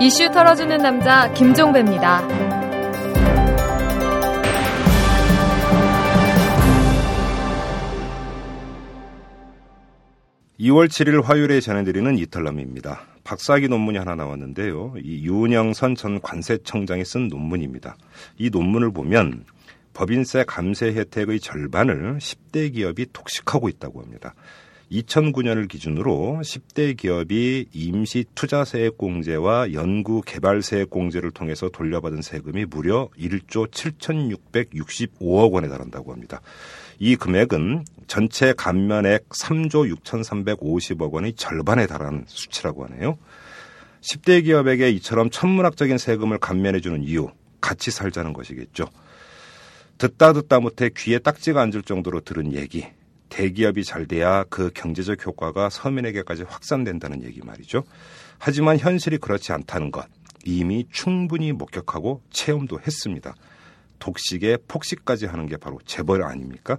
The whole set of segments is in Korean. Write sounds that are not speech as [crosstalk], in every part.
이슈 털어주는 남자 김종배입니다. 2월 7일 화요일에 전해드리는 이탈남입니다. 박사학위 논문이 하나 나왔는데요. 이 윤영선 전 관세청장이 쓴 논문입니다. 이 논문을 보면 법인세 감세 혜택의 절반을 10대 기업이 독식하고 있다고 합니다. 2009년을 기준으로 10대 기업이 임시 투자세액 공제와 연구 개발세액 공제를 통해서 돌려받은 세금이 무려 1조 7,665억 원에 달한다고 합니다. 이 금액은 전체 감면액 3조 6,350억 원의 절반에 달하는 수치라고 하네요. 10대 기업에게 이처럼 천문학적인 세금을 감면해주는 이유, 같이 살자는 것이겠죠. 듣다 듣다 못해 귀에 딱지가 앉을 정도로 들은 얘기, 대기업이 잘 돼야 그 경제적 효과가 서민에게까지 확산된다는 얘기 말이죠. 하지만 현실이 그렇지 않다는 것 이미 충분히 목격하고 체험도 했습니다. 독식에 폭식까지 하는 게 바로 재벌 아닙니까?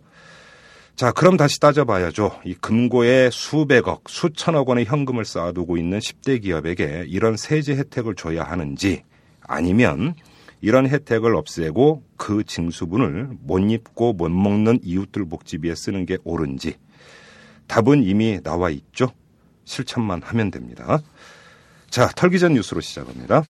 자, 그럼 다시 따져봐야죠. 이 금고에 수백억, 수천억 원의 현금을 쌓아두고 있는 10대 기업에게 이런 세제 혜택을 줘야 하는지 아니면 이런 혜택을 없애고 그 징수분을 못 입고 못 먹는 이웃들 복지비에 쓰는 게 옳은지 답은 이미 나와 있죠. 실천만 하면 됩니다. 자, 털기 전 뉴스로 시작합니다.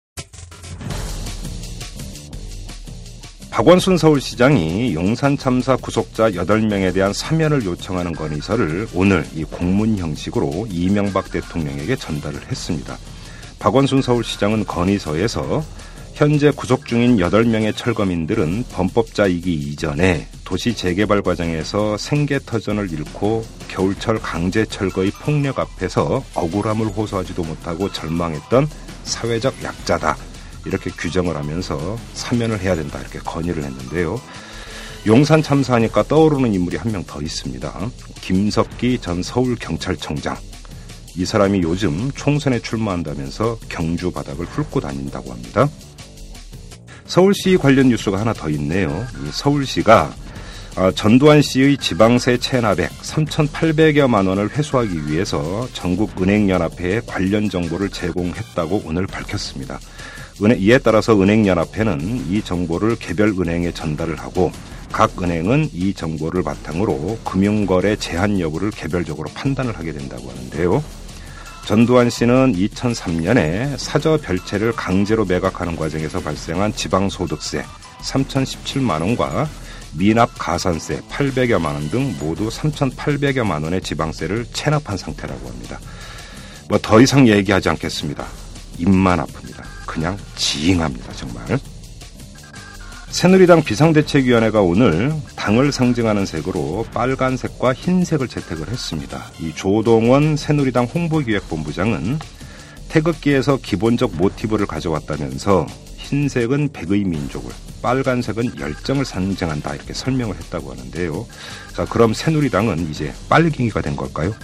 박원순 서울시장이 용산 참사 구속자 8명에 대한 사면을 요청하는 건의서를 오늘 이 공문 형식으로 이명박 대통령에게 전달을 했습니다. 박원순 서울시장은 건의서에서 현재 구속 중인 8명의 철거민들은 범법자이기 이전에 도시 재개발 과정에서 생계터전을 잃고 겨울철 강제 철거의 폭력 앞에서 억울함을 호소하지도 못하고 절망했던 사회적 약자다. 이렇게 규정을 하면서 사면을 해야 된다. 이렇게 건의를 했는데요. 용산 참사하니까 떠오르는 인물이 한 명 더 있습니다. 김석기 전 서울경찰청장. 이 사람이 요즘 총선에 출마한다면서 경주 바닥을 훑고 다닌다고 합니다. 서울시 관련 뉴스가 하나 더 있네요. 서울시가 아, 전두환 씨의 지방세 체납액 3,800여만 원을 회수하기 위해서 전국은행연합회에 관련 정보를 제공했다고 오늘 밝혔습니다. 이에 따라서 은행연합회는 이 정보를 개별 은행에 전달을 하고 각 은행은 이 정보를 바탕으로 금융거래 제한 여부를 개별적으로 판단을 하게 된다고 하는데요. 전두환 씨는 2003년에 사저 별채를 강제로 매각하는 과정에서 발생한 지방소득세 3,017만 원과 미납 가산세 800여만 원 등 모두 3,800여만 원의 지방세를 체납한 상태라고 합니다. 뭐 더 이상 얘기하지 않겠습니다. 입만 아픕니다. 그냥 지잉합니다, 정말. 새누리당 비상대책위원회가 오늘 당을 상징하는 색으로 빨간색과 흰색을 채택을 했습니다. 이 조동원 새누리당 홍보기획본부장은 태극기에서 기본적 모티브를 가져왔다면서 흰색은 백의 민족을, 빨간색은 열정을 상징한다 이렇게 설명을 했다고 하는데요. 자, 그럼 새누리당은 이제 빨갱이가 된 걸까요?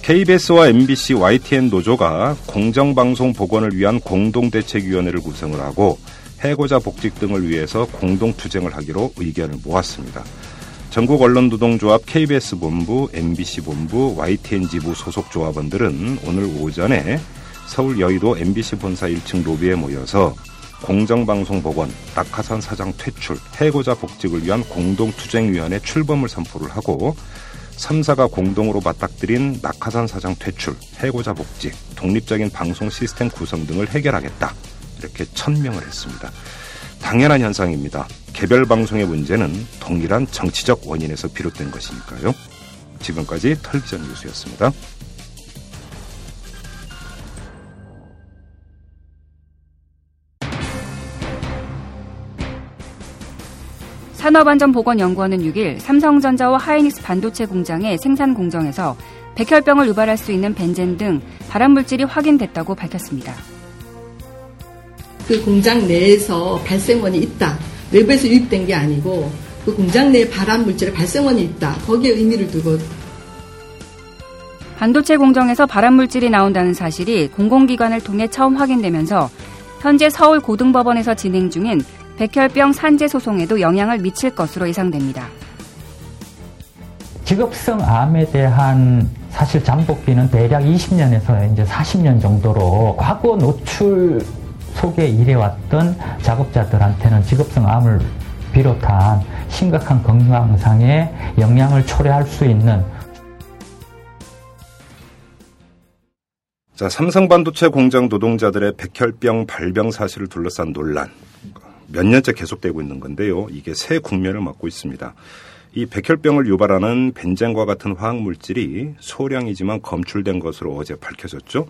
KBS와 MBC, YTN 노조가 공정방송 복원을 위한 공동대책위원회를 구성을 하고 해고자 복직 등을 위해서 공동 투쟁을 하기로 의견을 모았습니다. 전국 언론노동조합 KBS 본부, MBC 본부, YTN 지부 소속 조합원들은 오늘 오전에 서울 여의도 MBC 본사 1층 로비에 모여서 공정방송 복원, 낙하산 사장 퇴출, 해고자 복직을 위한 공동투쟁위원회 출범을 선포를 하고 3사가 공동으로 맞닥뜨린 낙하산 사장 퇴출, 해고자 복직, 독립적인 방송 시스템 구성 등을 해결하겠다. 이렇게 천명을 했습니다. 당연한 현상입니다. 개별 방송의 문제는 동일한 정치적 원인에서 비롯된 것이니까요. 지금까지 털기전 뉴스였습니다. 산업안전보건연구원은 6일 삼성전자와 하이닉스 반도체 공장의 생산 공정에서 백혈병을 유발할 수 있는 벤젠 등 발암물질이 확인됐다고 밝혔습니다. 그 공장 내에서 발생원이 있다. 외부에서 유입된 게 아니고 그 공장 내에 발암 물질의 발생원이 있다. 거기에 의미를 두고 반도체 공정에서 발암 물질이 나온다는 사실이 공공기관을 통해 처음 확인되면서 현재 서울 고등법원에서 진행 중인 백혈병 산재 소송에도 영향을 미칠 것으로 예상됩니다. 직업성 암에 대한 사실 잠복기는 대략 20년에서 이제 40년 정도로 과거 노출 속에 일해왔던 작업자들한테는 직업성 암을 비롯한 심각한 건강상의 영향을 초래할 수 있는 자, 삼성 반도체 공장 노동자들의 백혈병 발병 사실을 둘러싼 논란. 몇 년째 계속되고 있는 건데요. 이게 새 국면을 맞고 있습니다. 이 백혈병을 유발하는 벤젠과 같은 화학 물질이 소량이지만 검출된 것으로 어제 밝혀졌죠.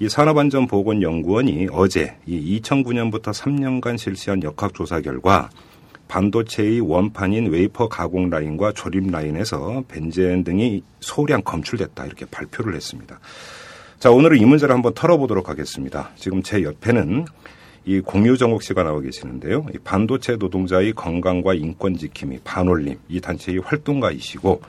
이 산업안전보건연구원이 어제 이 2009년부터 3년간 실시한 역학조사 결과 반도체의 원판인 웨이퍼 가공 라인과 조립 라인에서 벤젠 등이 소량 검출됐다 이렇게 발표를 했습니다. 자, 오늘은 이 문제를 한번 털어보도록 하겠습니다. 지금 제 옆에는 이 공유정옥 씨가 나와 계시는데요. 이 반도체 노동자의 건강과 인권 지킴이 반올림 이 단체의 활동가이시고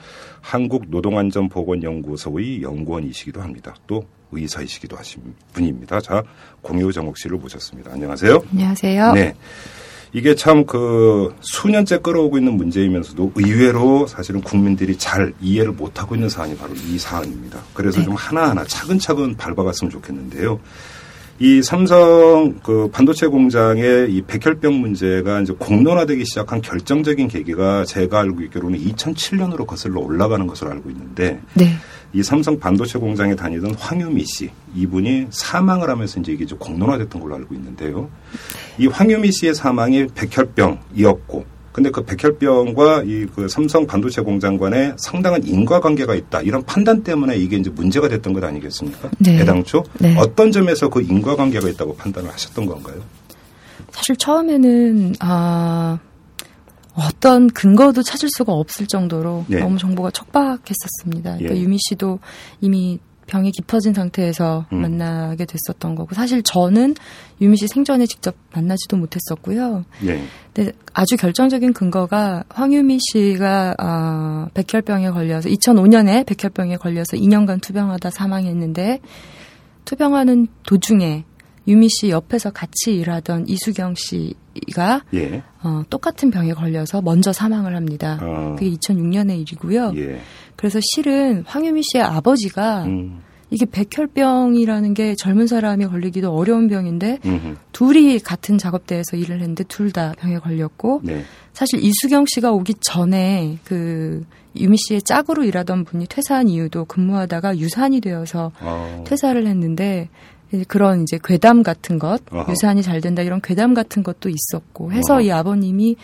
한국 노동안전보건연구소의 연구원이시기도 합니다. 또 의사이시기도 하신 분입니다. 자, 공유정옥 씨를 모셨습니다. 안녕하세요. 안녕하세요. 네. 이게 참 그 수년째 끌어오고 있는 문제이면서도 의외로 사실은 국민들이 잘 이해를 못하고 있는 사안이 바로 이 사안입니다. 그래서 네. 좀 하나하나 차근차근 밟아갔으면 좋겠는데요. 이 삼성 그 반도체 공장의 이 백혈병 문제가 이제 공론화되기 시작한 결정적인 계기가 제가 알고 있기로는 2007년으로 거슬러 올라가는 것으로 알고 있는데 네. 이 삼성 반도체 공장에 다니던 황유미 씨 이분이 사망을 하면서 이제 이게 좀 공론화됐던 걸로 알고 있는데요. 이 황유미 씨의 사망이 백혈병이었고 근데 그 백혈병과 이 그 삼성 반도체 공장 간에 상당한 인과관계가 있다 이런 판단 때문에 이게 이제 문제가 됐던 것 아니겠습니까? 네. 애당초 네. 어떤 점에서 그 인과관계가 있다고 판단을 하셨던 건가요? 사실 처음에는 아 어 떤 근거도 찾을 수가 없을 정도로 예. 너무 정보가 촉박했었습니다. 그러니까 예. 유미 씨도 이미 병이 깊어진 상태에서 음. 만나게 됐었던 거고 사실 저는 유미 씨 생전에 직접 만나지도 못했었고요. 예. 근데 아주 결정적인 근거가 황유미 씨가 아, 백혈병에 걸려서 2005년에 백혈병에 걸려서 2년간 투병하다 사망했는데 투병하는 도중에 유미 씨 옆에서 같이 일하던 이수경 씨가 예. 어, 똑같은 병에 걸려서 먼저 사망을 합니다. 어. 그게 2006년의 일이고요. 예. 그래서 실은 황유미 씨의 아버지가 음. 이게 백혈병이라는 게 젊은 사람이 걸리기도 어려운 병인데 음흠. 둘이 같은 작업대에서 일을 했는데 둘 다 병에 걸렸고 네. 사실 이수경 씨가 오기 전에 그 유미 씨의 짝으로 일하던 분이 퇴사한 이유도 근무하다가 유산이 되어서 어. 퇴사를 했는데 그런 이제 괴담 같은 것 어허. 유산이 잘 된다 이런 괴담 같은 것도 있었고 해서 어허. 이 아버님이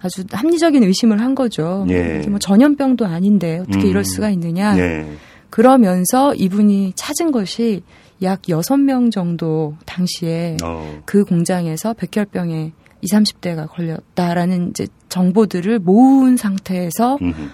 아주 합리적인 의심을 한 거죠. 예. 뭐 전염병도 아닌데 어떻게 음. 이럴 수가 있느냐. 네. 그러면서 이분이 찾은 것이 약 여섯 명 정도 당시에 어. 그 공장에서 백혈병에 20, 30대가 걸렸다라는 이제 정보들을 모은 상태에서 음흠.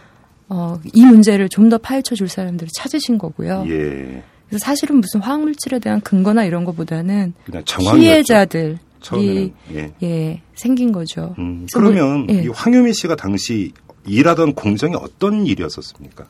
어, 이 문제를 좀 더 파헤쳐 줄 사람들을 찾으신 거고요. 예. 그래서 사실은 무슨 화학물질에 대한 근거나 이런 것보다는 정황이었죠. 피해자들이 처음에는. 예. 예, 생긴 거죠. 음, 뭐- 그러면 예. 이 황유미 씨가 당시 일하던 공장이 어떤 일이었었습니까?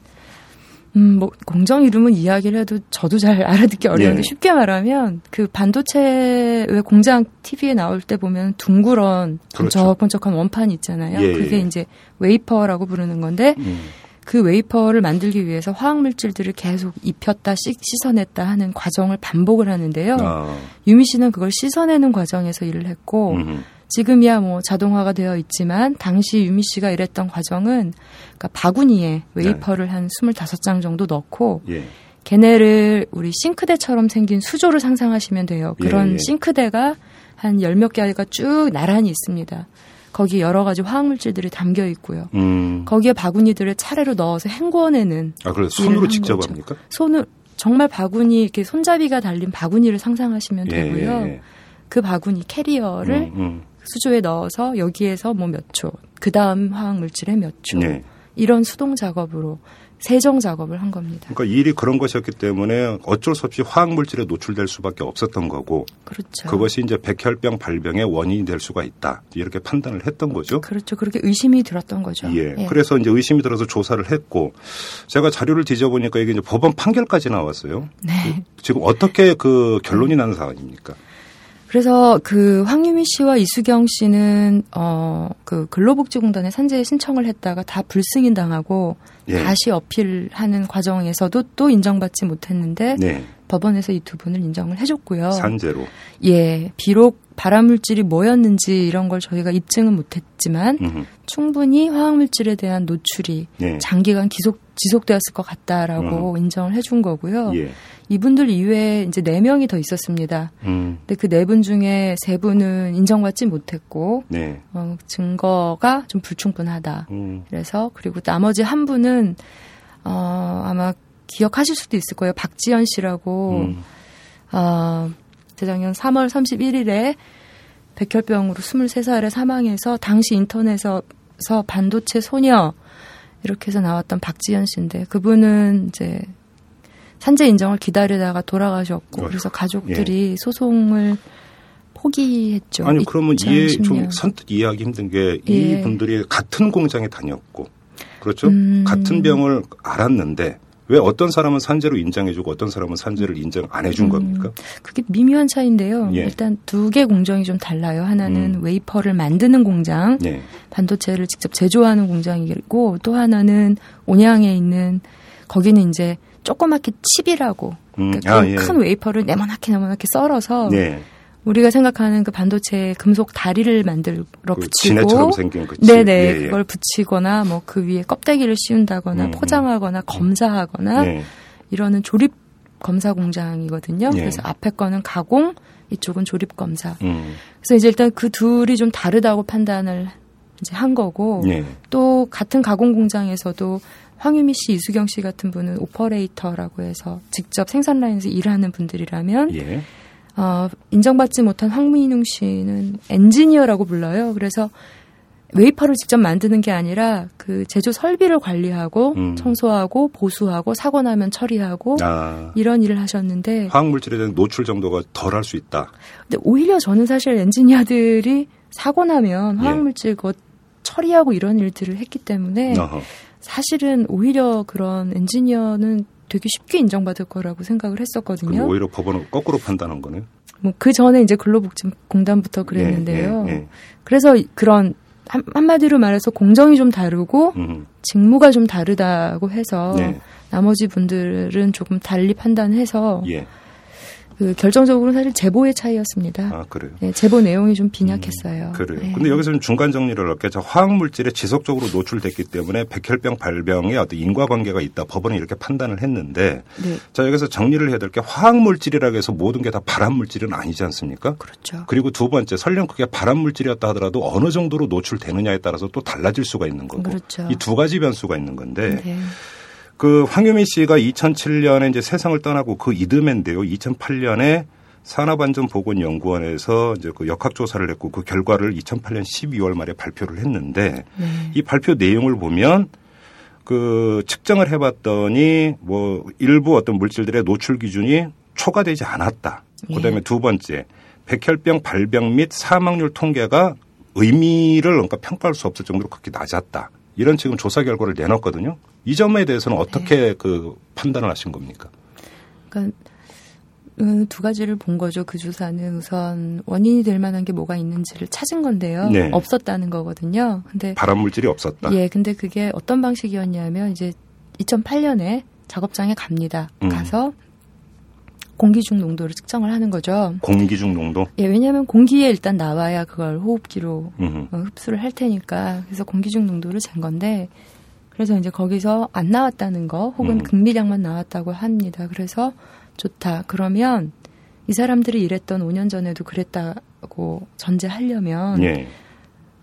음, 뭐 공정 이름은 이야기를 해도 저도 잘 [laughs] 알아듣기 어려운데 예. 쉽게 말하면 그 반도체 왜 공장 TV에 나올 때 보면 둥그런 그렇죠. 번쩍번쩍한 원판이 있잖아요. 예, 그게 예. 이제 웨이퍼라고 부르는 건데 음. 그 웨이퍼를 만들기 위해서 화학 물질들을 계속 입혔다 씻, 씻어냈다 하는 과정을 반복을 하는데요. 아, 유미 씨는 그걸 씻어내는 과정에서 일을 했고 음. 지금이야 뭐 자동화가 되어 있지만 당시 유미 씨가 일했던 과정은 그러니까 바구니에 웨이퍼를 한 25장 정도 넣고 예. 걔네를 우리 싱크대처럼 생긴 수조를 상상하시면 돼요. 그런 예, 예. 싱크대가 한 열 몇 개가 쭉 나란히 있습니다. 거기 여러 가지 화학물질들이 담겨 있고요. 음. 거기에 바구니들을 차례로 넣어서 헹궈내는 아, 그래 손으로 한 직접 거죠. 합니까? 손을 정말 바구니 이렇게 손잡이가 달린 바구니를 상상하시면 되고요. 예. 그 바구니 캐리어를 음, 음. 수조에 넣어서 여기에서 뭐 몇 초, 그 다음 화학 물질에 몇 초, 예. 이런 수동 작업으로 세정 작업을 한 겁니다. 그러니까 일이 그런 것이었기 때문에 어쩔 수 없이 화학 물질에 노출될 수밖에 없었던 거고 그렇죠. 그것이 이제 백혈병 발병의 원인이 될 수가 있다 이렇게 판단을 했던 거죠. 그렇죠. 그렇게 의심이 들었던 거죠. 예. 그래서 이제 의심이 들어서 조사를 했고 제가 자료를 뒤져보니까 이게 이제 법원 판결까지 나왔어요. 네. 지금 어떻게 그 결론이 나는 사안입니까? 그래서 그 황유미 씨와 이수경 씨는 어 그 근로복지공단에 산재 신청을 했다가 다 불승인 당하고 예. 다시 어필하는 과정에서도 또 인정받지 못했는데 네. 법원에서 이 두 분을 인정을 해줬고요. 산재로. 예, 비록 발암물질이 뭐였는지 이런 걸 저희가 입증은 못했지만 음흠. 충분히 화학물질에 대한 노출이 네. 장기간 기속 지속되었을 것 같다라고 음. 인정을 해준 거고요. 예. 이분들 이외에 이제 네 명이 더 있었습니다. 음. 근데 그 네 분 중에 세 분은 인정받지 못했고 네. 어, 증거가 좀 불충분하다. 음. 그래서 그리고 나머지 한 분은 어, 아마 기억하실 수도 있을 거예요. 박지연 씨라고 음. 어, 재작년 3월 31일에 백혈병으로 23살에 사망해서 당시 인터넷에서 반도체 소녀 이렇게 해서 나왔던 박지연 씨인데 그분은 이제 산재 인정을 기다리다가 돌아가셨고 그래서 가족들이 예. 소송을 포기했죠. 아니 그러면 이해 좀 선뜻 이해하기 힘든 게 예. 이분들이 같은 공장에 다녔고 그렇죠? 음. 같은 병을 앓았는데 왜 어떤 사람은 산재로 인정해주고 어떤 사람은 산재를 인정 안 해준 음, 겁니까? 그게 미묘한 차이인데요. 예. 일단 두 개 공정이 좀 달라요. 하나는 음. 웨이퍼를 만드는 공장, 예. 반도체를 직접 제조하는 공장이고 또 하나는 온양에 있는 거기는 이제 조그맣게 칩이라고 음. 그러니까 아, 예. 큰 웨이퍼를 네모나게 네모나게 썰어서 네. 우리가 생각하는 그 반도체 금속 다리를 만들어 그 붙이고 그 네네 예, 예. 그걸 붙이거나 뭐 그 위에 껍데기를 씌운다거나 음, 포장하거나 음. 검사하거나 네. 이러는 조립 검사 공장이거든요. 네. 그래서 앞에 거는 가공, 이쪽은 조립 검사. 음. 그래서 이제 일단 그 둘이 좀 다르다고 판단을 이제 한 거고 네. 또 같은 가공 공장에서도 황유미 씨, 이수경 씨 같은 분은 오퍼레이터라고 해서 직접 생산 라인에서 일하는 분들이라면 예. 어, 인정받지 못한 황민웅 씨는 엔지니어라고 불러요. 그래서 웨이퍼를 직접 만드는 게 아니라 그 제조 설비를 관리하고 음. 청소하고 보수하고 사고 나면 처리하고 아. 이런 일을 하셨는데 화학물질에 대한 노출 정도가 덜 할 수 있다. 근데 오히려 저는 사실 엔지니어들이 사고 나면 예. 화학물질 예. 그 처리하고 이런 일들을 했기 때문에 어허. 사실은 오히려 그런 엔지니어는 되게 쉽게 인정받을 거라고 생각을 했었거든요. 오히려 법원은 거꾸로 판단한 거네요. 뭐 그 전에 이제 근로복지공단부터 그랬는데요. 예, 예, 예. 그래서 그런 한, 한마디로 말해서 공정이 좀 다르고 음. 직무가 좀 다르다고 해서 네. 나머지 분들은 조금 달리 판단해서 예. 그 결정적으로 사실 제보의 차이였습니다. 아, 그래요? 네, 제보 내용이 좀 빈약했어요. 음, 그래요. 네. 근데 여기서 좀 중간 정리를 할게 저 화학 물질에 지속적으로 노출됐기 때문에 백혈병 발병에 어떤 인과관계가 있다. 법원이 이렇게 판단을 했는데 네. 자, 여기서 정리를 해야 될 게 화학 물질이라고 해서 모든 게 다 발암 물질은 아니지 않습니까? 그렇죠. 그리고 두 번째 설령 그게 발암 물질이었다 하더라도 어느 정도로 노출되느냐에 따라서 또 달라질 수가 있는 거고 그렇죠. 이 두 가지 변수가 있는 건데 네. 그 황유미 씨가 2007년에 이제 세상을 떠나고 그 이듬해인데요. 2008년에 산업안전보건연구원에서 이제 그 역학조사를 했고 그 결과를 2008년 12월 말에 발표를 했는데 네. 이 발표 내용을 보면 그 측정을 해봤더니 뭐 일부 어떤 물질들의 노출 기준이 초과되지 않았다. 네. 그다음에 두 번째 백혈병 발병 및 사망률 통계가 의미를 그러니까 평가할 수 없을 정도로 그렇게 낮았다. 이런 지금 조사 결과를 내놨거든요. 이 점에 대해서는 어떻게 네. 그 판단을 하신 겁니까? 그러니까 음, 두 가지를 본 거죠. 그 조사는 우선 원인이 될 만한 게 뭐가 있는지를 찾은 건데요. 네. 없었다는 거거든요. 근데 발암 물질이 없었다. 예, 근데 그게 어떤 방식이었냐면 이제 2008년에 작업장에 갑니다. 음. 가서 공기 중 농도를 측정을 하는 거죠. 공기 중 농도? 예, 왜냐하면 공기에 일단 나와야 그걸 호흡기로 어, 흡수를 할 테니까 그래서 공기 중 농도를 잰 건데 그래서 이제 거기서 안 나왔다는 거 혹은 음. 극미량만 나왔다고 합니다. 그래서 좋다. 그러면 이 사람들이 일했던 5년 전에도 그랬다고 전제하려면 예.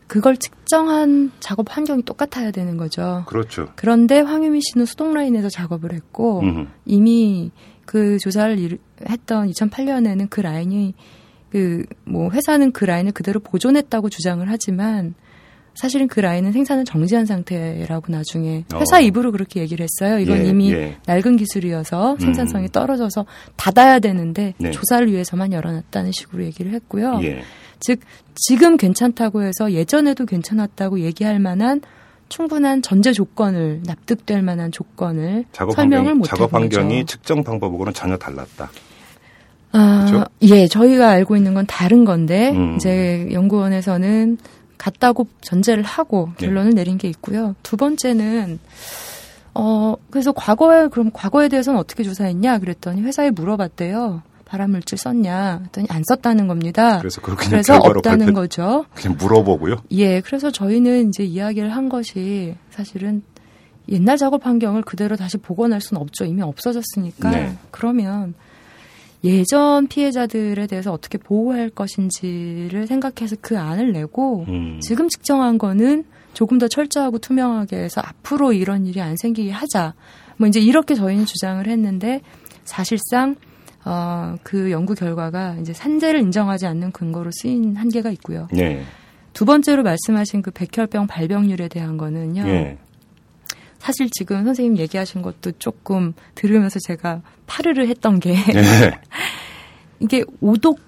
그걸 측정한 작업 환경이 똑같아야 되는 거죠. 그렇죠. 그런데 황유미 씨는 수동 라인에서 작업을 했고 음흠. 이미 그 조사를 했던 2008년에는 그 라인이 그 뭐 회사는 그 라인을 그대로 보존했다고 주장을 하지만 사실은 그 라인은 생산을 정지한 상태라고 나중에 회사 어. 입으로 그렇게 얘기를 했어요. 이건 예, 이미 예. 낡은 기술이어서 음. 생산성이 음. 떨어져서 닫아야 되는데 네. 조사를 위해서만 열어놨다는 식으로 얘기를 했고요. 예. 즉 지금 괜찮다고 해서 예전에도 괜찮았다고 얘기할 만한 충분한 전제 조건을 납득될 만한 조건을 작업 설명을 못 작업 환경이 측정 방법하고는 전혀 달랐다. 아, 그렇죠? 예, 저희가 알고 있는 건 다른 건데 음. 이제 연구원에서는 같다고 전제를 하고 네. 결론을 네. 내린 게 있고요. 두 번째는 어, 그래서 과거에, 그럼 과거에 대해서는 어떻게 조사했냐? 그랬더니 회사에 물어봤대요. 발암물질 썼냐? 그랬더니 안 썼다는 겁니다. 그래서 그냥 그래서 없다는 발표- 거죠. 그냥 물어보고요. 예, 그래서 저희는 이제 이야기를 한 것이 사실은 옛날 작업 환경을 그대로 다시 복원할 수는 없죠. 이미 없어졌으니까. 네. 그러면 예전 피해자들에 대해서 어떻게 보호할 것인지를 생각해서 그 안을 내고 음. 지금 측정한 거는 조금 더 철저하고 투명하게 해서 앞으로 이런 일이 안 생기게 하자. 뭐 이제 이렇게 저희는 주장을 했는데 사실상 어, 그 연구 결과가 이제 산재를 인정하지 않는 근거로 쓰인 한계가 있고요. 네. 두 번째로 말씀하신 그 백혈병 발병률에 대한 거는요. 예. 사실 지금 선생님 얘기하신 것도 조금 들으면서 제가 파르르 했던 게 예. [laughs] 이게 오독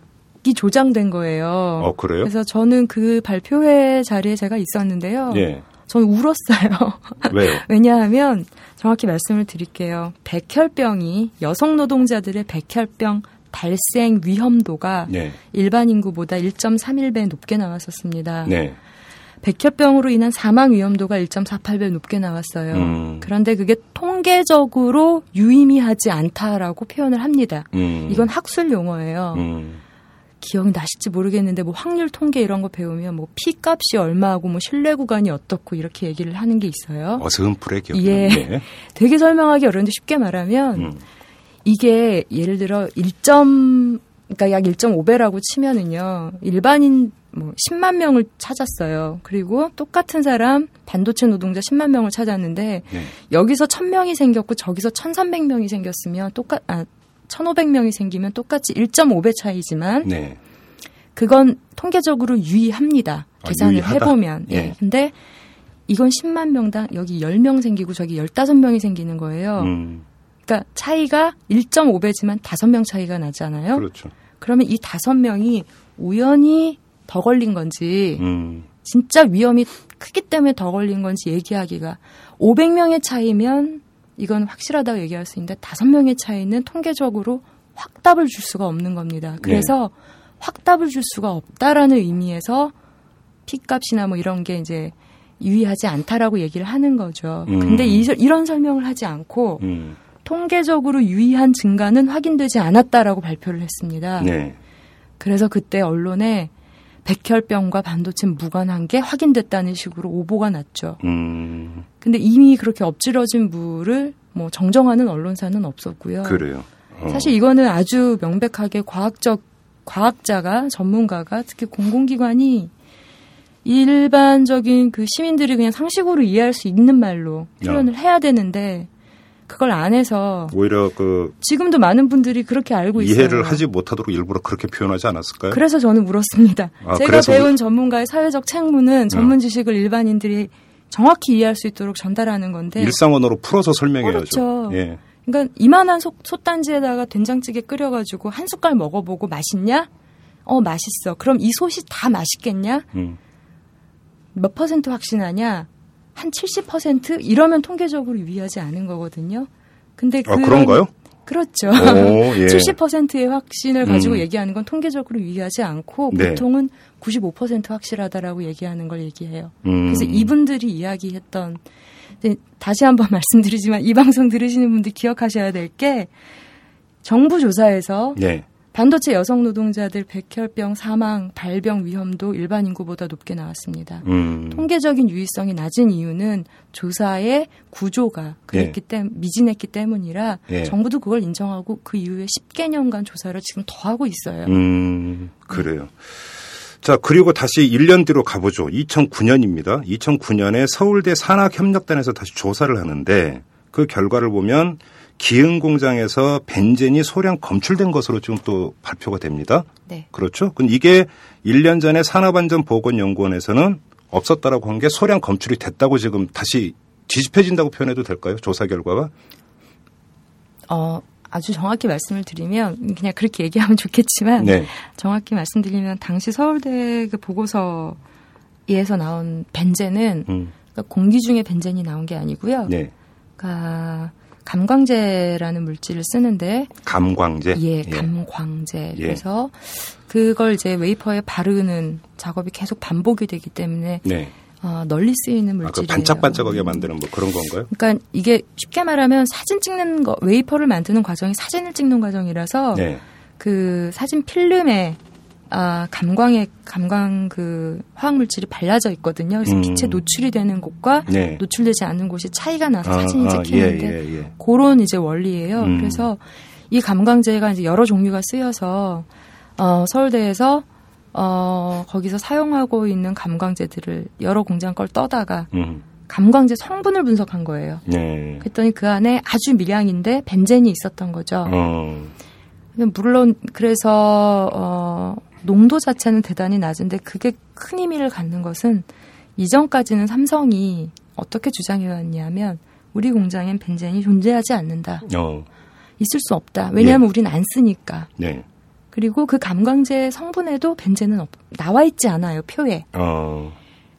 이 조장된 거예요. 어, 그래요? 그래서 저는 그 발표회 자리에 제가 있었는데요. 예. 저는 울었어요. [laughs] 왜요? 왜냐하면 정확히 말씀을 드릴게요. 백혈병이 여성 노동자들의 백혈병 발생 위험도가 네. 일반 인구보다 1.31배 높게 나왔었습니다. 네. 백혈병으로 인한 사망 위험도가 1.48배 높게 나왔어요. 음. 그런데 그게 통계적으로 유의미하지 않다라고 표현을 합니다. 음. 이건 학술 용어예요. 음. 기억이 나실지 모르겠는데 뭐 확률 통계 이런 거 배우면 뭐 피 값이 얼마하고 뭐 신뢰 구간이 어떻고 이렇게 얘기를 하는 게 있어요. 어스흠풀의 기억. 예. 네. [laughs] 되게 설명하기 어려운데 쉽게 말하면 음. 이게 예를 들어 1점 그러니까 약 1.5배라고 치면은요. 일반인 뭐 10만 명을 찾았어요. 그리고 똑같은 사람 반도체 노동자 10만 명을 찾았는데 네. 여기서 1000명이 생겼고 저기서 1300명이 생겼으면 똑같 아 1500명이 생기면 똑같이 1.5배 차이지만 네. 그건 통계적으로 유의합니다. 아, 계산을 유의하다? 해보면. 예. 예. 근데 이건 10만 명당 여기 10명 생기고 저기 15명이 생기는 거예요. 음. 그러니까 차이가 1.5배지만 5명 차이가 나잖아요. 그렇죠. 그러면 이 5명이 우연히 더 걸린 건지 음. 진짜 위험이 크기 때문에 더 걸린 건지 얘기하기가 500명의 차이면 이건 확실하다고 얘기할 수 있는데 5명의 차이는 통계적으로 확답을 줄 수가 없는 겁니다. 그래서 확답을 줄 수가 없다라는 의미에서 피값이나 뭐 이런 게 이제 유의하지 않다라고 얘기를 하는 거죠. 음. 근데 이, 이런 설명을 하지 않고 음. 통계적으로 유의한 증가는 확인되지 않았다라고 발표를 했습니다. 네. 그래서 그때 언론에 백혈병과 반도체 무관한 게 확인됐다는 식으로 오보가 났죠. 음. 근데 이미 그렇게 엎질러진 부를 뭐 정정하는 언론사는 없었고요. 그래요. 어. 사실 이거는 아주 명백하게 과학적 과학자가 전문가가 특히 공공기관이 일반적인 그 시민들이 그냥 상식으로 이해할 수 있는 말로 표현을 해야 되는데 그걸 안 해서 오히려 그 지금도 많은 분들이 그렇게 알고 있어요. 이해를 하지 못하도록 일부러 그렇게 표현하지 않았을까요? 그래서 저는 물었습니다. 아, 제가 배운 전문가의 사회적 책무는 전문 지식을 일반인들이 정확히 이해할 수 있도록 전달하는 건데 일상 언어로 풀어서 설명해야죠. 그렇죠. 예. 그러니까 이만한 솥, 솥단지에다가 된장찌개 끓여가지고 한 숟갈 먹어보고 맛있냐? 어 맛있어. 그럼 이 솥이 다 맛있겠냐? 음. 몇 퍼센트 확신하냐? 한 70% 이러면 통계적으로 유의하지 않은 거거든요. 근데 아, 그런- 그런가요? 그렇죠. 오, 예. 70%의 확신을 가지고 음. 얘기하는 건 통계적으로 유의하지 않고 네. 보통은 95% 확실하다라고 얘기하는 걸 얘기해요. 음. 그래서 이분들이 이야기했던 다시 한번 [laughs] 말씀드리지만 이 방송 들으시는 분들 기억하셔야 될 게 정부 조사에서 네. 반도체 여성 노동자들 백혈병 사망 발병 위험도 일반 인구보다 높게 나왔습니다. 음. 통계적인 유의성이 낮은 이유는 조사의 구조가 그랬기 때문 미진했기 때문이라 예. 정부도 그걸 인정하고 그 이후에 10개년간 조사를 지금 더 하고 있어요. 음, 그래요. 자, 그리고 다시 1년 뒤로 가보죠. 2009년입니다. 2009년에 서울대 산학협력단에서 다시 조사를 하는데 그 결과를 보면 기흥 공장에서 벤젠이 소량 검출된 것으로 지금 또 발표가 됩니다. 네. 그렇죠? 근데 이게 1년 전에 산업안전보건연구원에서는 없었다라고 한 게 소량 검출이 됐다고 지금 다시 뒤집혀진다고 표현해도 될까요? 조사 결과가? 어, 아주 정확히 말씀을 드리면 그냥 그렇게 얘기하면 [laughs] 좋겠지만 네. 정확히 말씀드리면 당시 서울대 그 보고서에서 나온 벤젠은 음. 그러니까 공기 중에 벤젠이 나온 게 아니고요. 네. 그러니까 감광제라는 물질을 쓰는데 감광제. 예, 감광제. 예. 그래서 그걸 이제 웨이퍼에 바르는 작업이 계속 반복이 되기 때문에 네. 어, 널리 쓰이는 아, 그 물질이에요. 반짝반짝하게 만드는 뭐 그런 건가요? 그러니까 이게 쉽게 말하면 사진 찍는 거 웨이퍼를 만드는 과정이 사진을 찍는 과정이라서 네. 그 사진 필름에 아, 감광에 감광 그 화학 물질이 발라져 있거든요. 그래서 음. 빛에 노출이 되는 곳과 네. 노출되지 않는 곳이 차이가 나서 아, 사진이 아, 찍히는데 예, 예, 예. 그런 이제 원리예요. 음. 그래서 이 감광제가 이제 여러 종류가 쓰여서 어, 서울대에서 어, 거기서 사용하고 있는 감광제들을 여러 공장 걸 떠다가 음. 감광제 성분을 분석한 거예요. 네. 그랬더니 그 안에 아주 미량인데 벤젠이 있었던 거죠. 어. 물론 그래서 어, 농도 자체는 대단히 낮은데 그게 큰 의미를 갖는 것은 이전까지는 삼성이 어떻게 주장해왔냐면 우리 공장엔 벤젠이 존재하지 않는다. 어. 있을 수 없다. 왜냐하면 예. 우린 안 쓰니까. 네. 그리고 그 감광제 성분에도 벤젠은 없, 나와 있지 않아요. 표에. 어.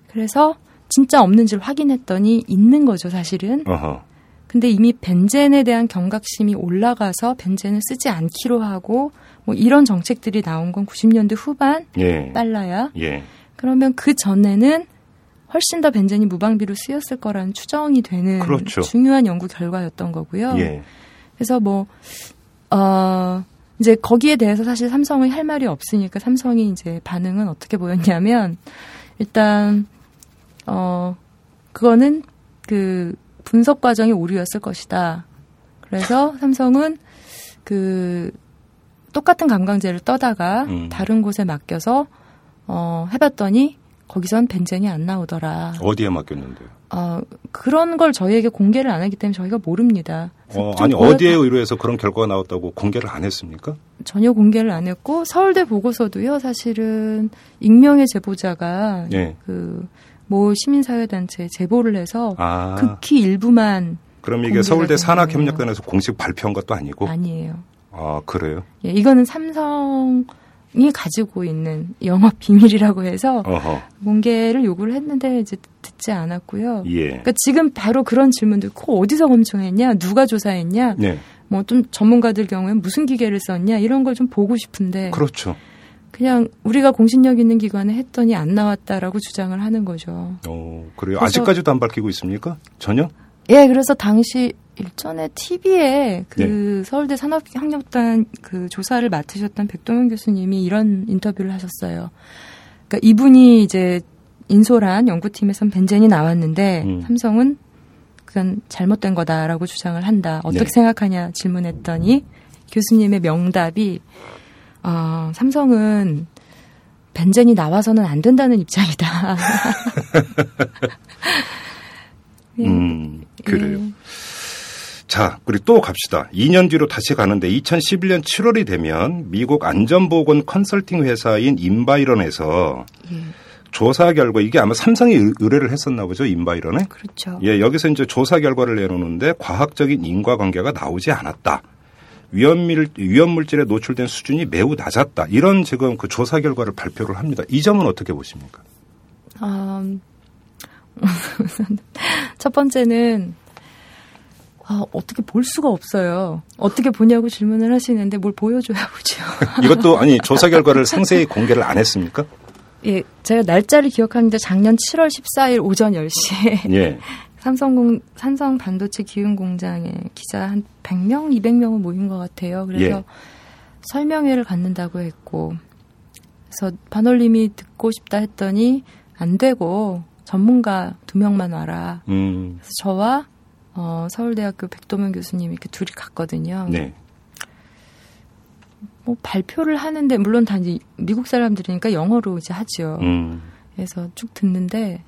그래서 진짜 없는지를 확인했더니 있는 거죠, 사실은. 어허. 근데 이미 벤젠에 대한 경각심이 올라가서 벤젠을 쓰지 않기로 하고 뭐 이런 정책들이 나온 건 90년대 후반 예. 빨라야. 예. 그러면 그 전에는 훨씬 더 벤젠이 무방비로 쓰였을 거라는 추정이 되는 그렇죠. 중요한 연구 결과였던 거고요. 예. 그래서 뭐, 어, 이제 거기에 대해서 사실 삼성이 할 말이 없으니까 삼성이 이제 반응은 어떻게 보였냐면, 일단, 어, 그거는 그 분석 과정이 오류였을 것이다. 그래서 삼성은 그 똑같은 감광제를 떠다가 음. 다른 곳에 맡겨서 어, 해봤더니 거기선 벤젠이 안 나오더라. 어디에 맡겼는데요? 어, 그런 걸 저희에게 공개를 안 하기 때문에 저희가 모릅니다. 어, 좀 아니 어디에 의뢰해서 그런 결과가 나왔다고 공개를 안 했습니까? 전혀 공개를 안 했고 서울대 보고서도요 사실은 익명의 제보자가 예. 그 모 시민사회단체에 제보를 해서 아. 극히 일부만 그럼 이게 서울대 된 산학협력단에서 공식 발표한 것도 아니고? 아니에요. 아, 그래요? 예, 이거는 삼성 이 가지고 있는 영업 비밀이라고 해서 어허. 공개를 요구를 했는데 이제 듣지 않았고요. 예. 그러니까 지금 바로 그런 질문들 코 어디서 검증했냐, 누가 조사했냐, 네. 뭐좀 전문가들 경우엔 무슨 기계를 썼냐 이런 걸 좀 보고 싶은데 그렇죠. 그냥 우리가 공신력 있는 기관에 했더니 안 나왔다라고 주장을 하는 거죠. 어, 그래요. 아직까지도 안 밝히고 있습니까? 전혀? 예, 그래서 당시 일전에 TV에 그 네. 서울대 산업학력단 그 조사를 맡으셨던 백동현 교수님이 이런 인터뷰를 하셨어요. 그러니까 이분이 이제 인솔한 연구팀에선 벤젠이 나왔는데 음. 삼성은 그건 잘못된 거다라고 주장을 한다. 어떻게 네. 생각하냐 질문했더니 교수님의 명답이 어, 삼성은 벤젠이 나와서는 안 된다는 입장이다. 예. [laughs] 음, 그래요. 예. 자, 그리고 또 갑시다. 2년 뒤로 다시 가는데 2011년 7월이 되면 미국 안전보건 컨설팅 회사인 인바이런에서 예. 조사 결과 이게 아마 삼성이 의- 의뢰를 했었나 보죠, 인바이런에? 그렇죠. 예, 여기서 이제 조사 결과를 내놓는데 과학적인 인과관계가 나오지 않았다. 위험물, 위험물질에 노출된 수준이 매우 낮았다. 이런 지금 그 조사 결과를 발표를 합니다. 이 점은 어떻게 보십니까? 음, [laughs] 첫 번째는 아, 어떻게 볼 수가 없어요. 어떻게 보냐고 질문을 하시는데 뭘 보여줘야 보죠. [laughs] 이것도 아니 조사 결과를 상세히 공개를 안 했습니까? 예, 제가 날짜를 기억하는데 작년 7월 14일 오전 10시에 예. [laughs] 삼성공 삼성 반도체 기흥 공장에 기자 한 100명, 200명은 모인 것 같아요. 그래서 예. 설명회를 갖는다고 했고, 그래서 반올림이 듣고 싶다 했더니 안 되고 전문가 두 명만 와라. 음. 그래서 저와 어, 서울대학교 백도면 교수님 이렇게 둘이 갔거든요. 네. 뭐 발표를 하는데 물론 다 이제 미국 사람들이니까 영어로 이제 하죠. 음. 그래서 쭉 듣는데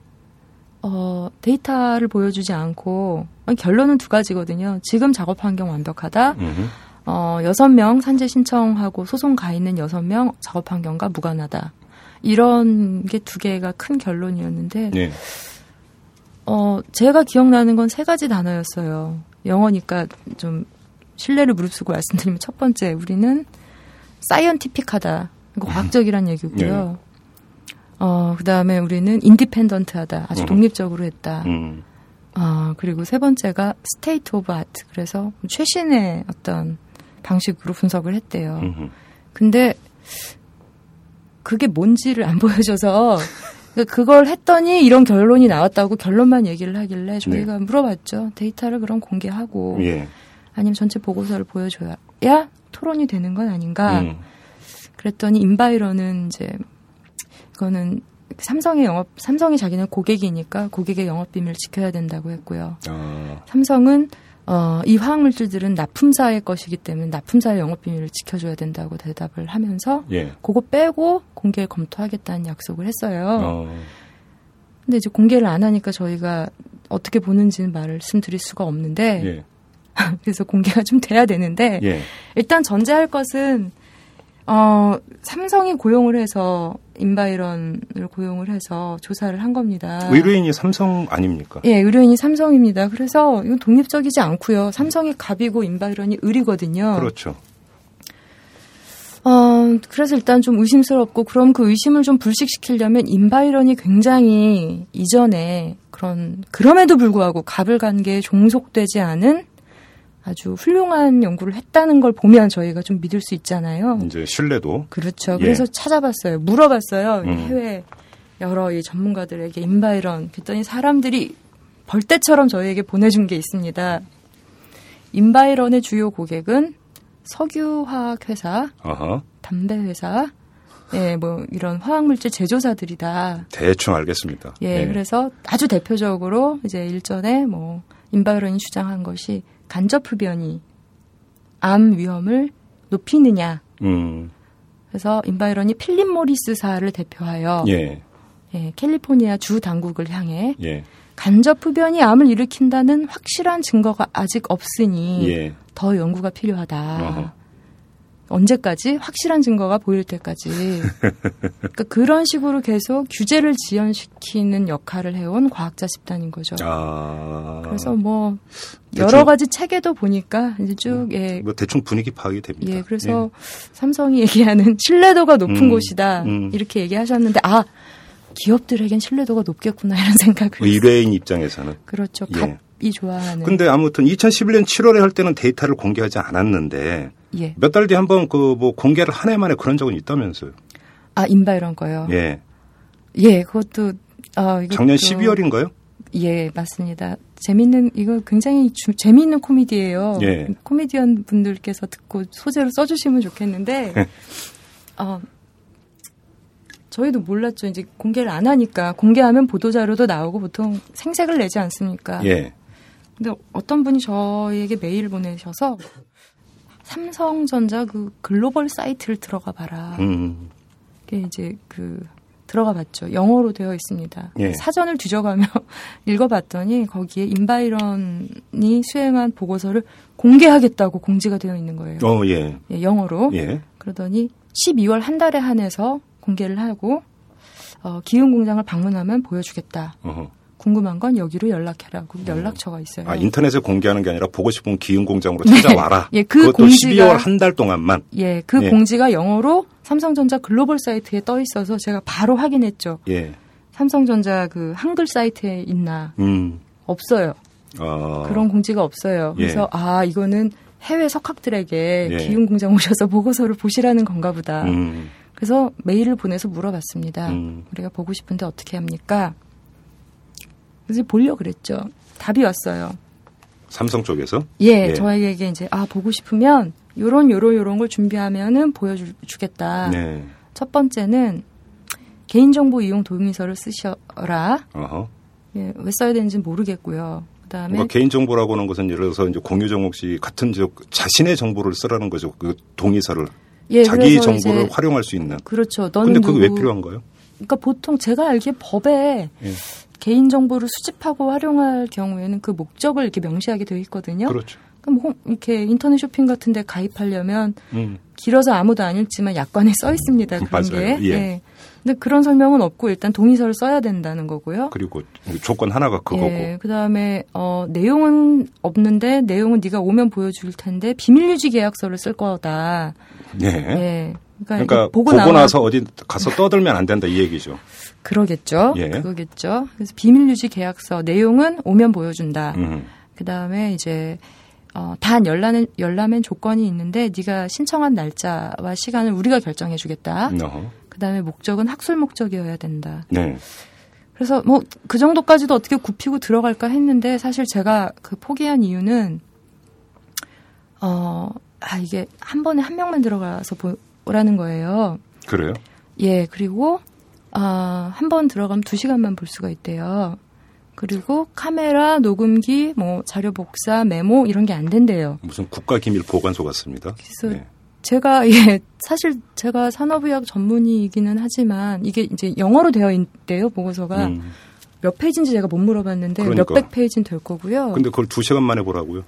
어, 데이터를 보여주지 않고 아니, 결론은 두 가지거든요. 지금 작업 환경 완벽하다. 음. 어, 여섯 명 산재 신청하고 소송 가 있는 여섯 명 작업 환경과 무관하다. 이런 게 두 개가 큰 결론이었는데 네. 어, 제가 기억나는 건 세 가지 단어였어요. 영어니까 좀 실례를 무릅쓰고 말씀드리면 첫 번째, 우리는 scientific하다. 이거 과학적이란 얘기고요. 어, 그 다음에 우리는 independent 하다. 아주 음. 독립적으로 했다. 음. 아, 그리고 세 번째가 state of art. 그래서 최신의 어떤 방식으로 분석을 했대요. 음. 근데 그게 뭔지를 안 [laughs] 보여줘서 그러니까 그걸 했더니 이런 결론이 나왔다고 결론만 얘기를 하길래 저희가 네. 물어봤죠. 데이터를 그럼 공개하고 예. 아니면 전체 보고서를 보여줘야 토론이 되는 건 아닌가. 음. 그랬더니 인바이러는 이제 이거는 삼성의 영업 삼성이 자기는 고객이니까 고객의 영업 비밀을 지켜야 된다고 했고요. 어. 삼성은 어, 이 화학물질들은 납품사의 것이기 때문에 납품사의 영업 비밀을 지켜줘야 된다고 대답을 하면서 예. 그거 빼고 공개를 검토하겠다는 약속을 했어요. 어. 근데 이제 공개를 안 하니까 저희가 어떻게 보는지는 말씀드릴 수가 없는데 예. [laughs] 그래서 공개가 좀 돼야 되는데 예. 일단 전제할 것은 어, 삼성이 고용을 해서 인바이런을 고용을 해서 조사를 한 겁니다. 의뢰인이 삼성 아닙니까? 예, 의뢰인이 삼성입니다. 그래서 이건 독립적이지 않고요. 삼성이 갑이고 인바이런이 을이거든요. 그렇죠. 어, 그래서 일단 좀 의심스럽고 그럼 그 의심을 좀 불식시키려면 인바이런이 굉장히 이전에 그런 그럼에도 불구하고 갑을 간게 종속되지 않은 아주 훌륭한 연구를 했다는 걸 보면 저희가 좀 믿을 수 있잖아요. 이제 신뢰도. 그렇죠. 예. 그래서 찾아봤어요. 물어봤어요. 음. 해외 여러 이 전문가들에게 인바이런 그랬더니 사람들이 벌떼처럼 저희에게 보내준 게 있습니다. 인바이런의 주요 고객은 석유화학 회사, 담배 회사, 예, 뭐 이런 화학물질 제조사들이다. 대충 알겠습니다. 예, 네. 그래서 아주 대표적으로 이제 일전에 뭐 인바이런이 주장한 것이 간접 흡연이 암 위험을 높이느냐. 음. 그래서 인바이런이 필립 모리스사를 대표하여 예. 예, 캘리포니아 주 당국을 향해 예. 간접 흡연이 암을 일으킨다는 확실한 증거가 아직 없으니 예. 더 연구가 필요하다. 어허. 언제까지 확실한 증거가 보일 때까지 그러니까 그런 식으로 계속 규제를 지연시키는 역할을 해온 과학자 집단인 거죠. 아... 그래서 뭐 대충, 여러 가지 책에도 보니까 이제 쭉 뭐, 예. 뭐 대충 분위기 파악이 됩니다. 예, 그래서 예. 삼성이 [laughs] 얘기하는 신뢰도가 높은 음, 곳이다 음. 이렇게 얘기하셨는데 아 기업들에겐 신뢰도가 높겠구나 이런 [laughs] 생각을. 의뢰인 입장에서는 그렇죠. 예. 이 좋아하는. 근데 아무튼 2011년 7월에 할 때는 데이터를 공개하지 않았는데 예. 몇 달 뒤에 한 번 그 뭐 공개를 한 해 만에 그런 적은 있다면서요? 아 인바 이런 거요. 예. 예, 그것도 어, 작년 12월인가요? 예, 맞습니다. 재밌는 이거 굉장히 주, 재미있는 코미디예요. 예. 코미디언 분들께서 듣고 소재로 써주시면 좋겠는데 [laughs] 어, 저희도 몰랐죠. 이제 공개를 안 하니까 공개하면 보도 자료도 나오고 보통 생색을 내지 않습니까? 예. 근데 어떤 분이 저에게 메일을 보내셔서 삼성전자 그 글로벌 사이트를 들어가 봐라. 음. 그게 이제 그 들어가 봤죠. 영어로 되어 있습니다. 예. 사전을 뒤져가며 [laughs] 읽어봤더니 거기에 인바이런이 수행한 보고서를 공개하겠다고 공지가 되어 있는 거예요. 어, 예. 예 영어로. 예. 그러더니 12월 한 달에 한해서 공개를 하고 어, 기흥 공장을 방문하면 보여주겠다. 어허. 궁금한 건 여기로 연락해라고 음. 연락처가 있어요. 아 인터넷에 공개하는 게 아니라 보고 싶은 기흥 공장으로 찾아와라. 네. [laughs] 예, 그 공지가 12월 한 달 동안만. 예, 그 예. 공지가 영어로 삼성전자 글로벌 사이트에 떠 있어서 제가 바로 확인했죠. 예. 삼성전자 그 한글 사이트에 있나? 음. 없어요. 어. 그런 공지가 없어요. 예. 그래서 예. 아 이거는 해외 석학들에게 예. 기흥 공장 오셔서 보고서를 보시라는 건가 보다. 음. 그래서 메일을 보내서 물어봤습니다. 음. 우리가 보고 싶은데 어떻게 합니까? 그래서 보려 그랬죠. 답이 왔어요. 삼성 쪽에서? 예, 예. 저에게 이제 아 보고 싶으면 요런 요런 요런 걸 준비하면은 보여주겠다. 네. 첫 번째는 개인정보 이용 동의서를 쓰셔라. 어허. 예, 왜 써야 되는지는 모르겠고요. 그다음에 그러니까 개인정보라고 하는 것은 예를 들어서 이제 공유정 혹시 같은 지역 자신의 정보를 쓰라는 거죠. 그 동의서를. 예, 자기 정보를 활용할 수 있는. 그렇죠. 너는 근데 그게 누구... 왜 필요한가요? 그러니까 보통 제가 알기에 법에 예. 개인 정보를 수집하고 활용할 경우에는 그 목적을 이렇게 명시하게 되어 있거든요. 그렇죠. 그럼 뭐 이렇게 인터넷 쇼핑 같은 데 가입하려면 음. 길어서 아무도 안 읽지만 약관에 [laughs] 써 있습니다. 그런 맞아요. 게. 예. 예. 근데 그런 설명은 없고 일단 동의서를 써야 된다는 거고요. 그리고 조건 하나가 그거고. 예. 그다음에 어 내용은 없는데 내용은 네가 오면 보여줄 텐데 비밀 유지 계약서를 쓸 거다. 예. 예. 그러니까, 그러니까 보고, 보고 나서 어디 가서 떠들면 안 된다 이 얘기죠. 그러겠죠. 예. 그거겠죠. 그래서 비밀 유지 계약서 내용은 오면 보여준다. 음. 그 다음에 이제 어, 단 열라는 열라면 조건이 있는데 네가 신청한 날짜와 시간을 우리가 결정해주겠다. 그다음에 목적은 학술 목적이어야 된다. 네. 그래서 뭐 그 정도까지도 어떻게 굽히고 들어갈까 했는데 사실 제가 그 포기한 이유는 어, 아 이게 한 번에 한 명만 들어가서 보 라는 거예요. 그래요? 예, 그리고 아, 한 번 들어가면 두 시간만 볼 수가 있대요. 그리고 카메라, 녹음기, 뭐 자료 복사, 메모 이런 게 안 된대요. 무슨 국가 기밀 보관소 같습니다. 그래서 네. 제가 [laughs] 예 사실 제가 산업의학 전문의이기는 하지만 이게 이제 영어로 되어 있대요 보고서가 음. 몇 페이지인지 제가 못 물어봤는데 그러니까. 몇백 페이지는 될 거고요. 근데 그걸 두 시간 만에 보라고요?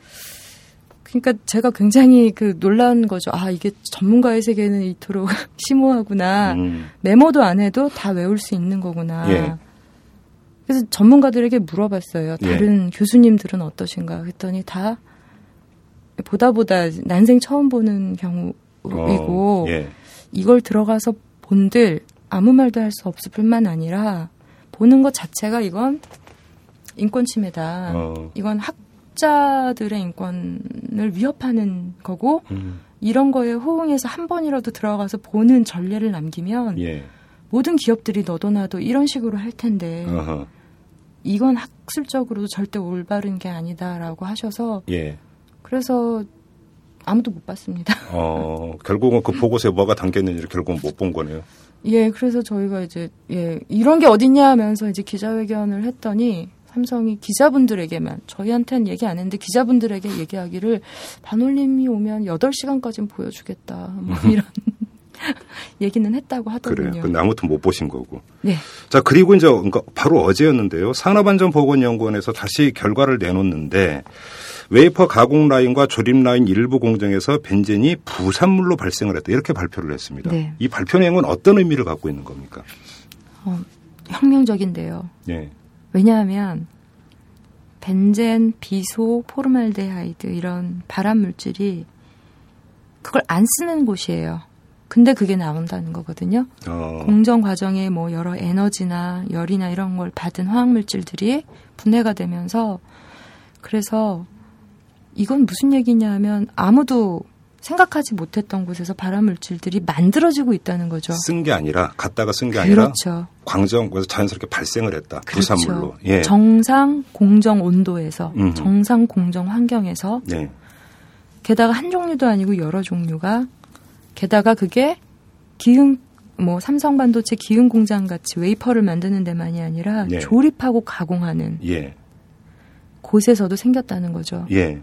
그러니까 제가 굉장히 그 놀란 거죠. 아 이게 전문가의 세계는 이토록 [laughs] 심오하구나. 음. 메모도 안 해도 다 외울 수 있는 거구나. 예. 그래서 전문가들에게 물어봤어요. 예. 다른 교수님들은 어떠신가? 그랬더니 다 보다 보다 난생 처음 보는 경우이고 어, 예. 이걸 들어가서 본들 아무 말도 할 수 없을 뿐만 아니라 보는 것 자체가 이건 인권 침해다. 어. 이건 학 자들의 인권을 위협하는 거고 음. 이런 거에 호응해서 한 번이라도 들어가서 보는 전례를 남기면 예. 모든 기업들이 너도나도 이런 식으로 할 텐데 어허. 이건 학술적으로도 절대 올바른 게 아니다라고 하셔서 예. 그래서 아무도 못 봤습니다. 어, 결국은 그 보고서에 뭐가 담겨 있는지를 결국은 못 본 거네요. 예, 그래서 저희가 이제 예 이런 게 어딨냐 하면서 이제 기자회견을 했더니 삼성이 기자분들에게만 저희한테는 얘기 안 했는데 기자분들에게 얘기하기를 반올림이 오면 8시간까지는 보여주겠다 뭐 [laughs] 이런 [laughs] 얘기는 했다고 그래요. 하더군요. 근데 아무튼 못 보신 거고. 네. 자, 그리고 이제 그러니까 바로 어제였는데요. 산업안전보건연구원에서 다시 결과를 내놓는데 웨이퍼 가공 라인과 조립 라인 일부 공정에서 벤젠이 부산물로 발생을 했다. 이렇게 발표를 했습니다. 네. 이 발표 내용은 어떤 의미를 갖고 있는 겁니까? 어, 혁명적인데요. 예. 왜냐하면 벤젠, 비소, 포름알데하이드 이런 발암 물질이 그걸 안 쓰는 곳이에요. 근데 그게 나온다는 거거든요. 어, 공정 과정에 뭐 여러 에너지나 열이나 이런 걸 받은 화학 물질들이 분해가 되면서 그래서 이건 무슨 얘기냐 하면 아무도 생각하지 못했던 곳에서 발암 물질들이 만들어지고 있다는 거죠. 쓴 게 아니라 갖다가 쓴 게 아니라 그렇죠. 광정에서 자연스럽게 발생을 했다. 그렇죠. 부산물로. 예. 정상 공정 온도에서 음흠. 정상 공정 환경에서 네. 게다가 한 종류도 아니고 여러 종류가 게다가 그게 기흥 뭐 삼성 반도체 기흥 공장 같이 웨이퍼를 만드는 데만이 아니라 네. 조립하고 가공하는 예. 곳에서도 생겼다는 거죠. 예.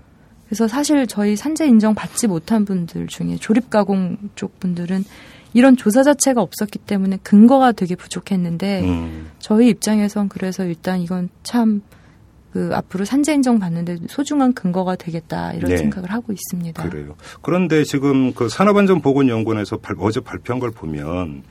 그래서 사실 저희 산재 인정 받지 못한 분들 중에 조립 가공 쪽 분들은 이런 조사 자체가 없었기 때문에 근거가 되게 부족했는데 음. 저희 입장에선 그래서 일단 이건 참 그 앞으로 산재 인정 받는데 소중한 근거가 되겠다 이런 네. 생각을 하고 있습니다. 그래요. 그런데 지금 그 산업안전보건연구원에서 발- 어제 발표한 걸 보면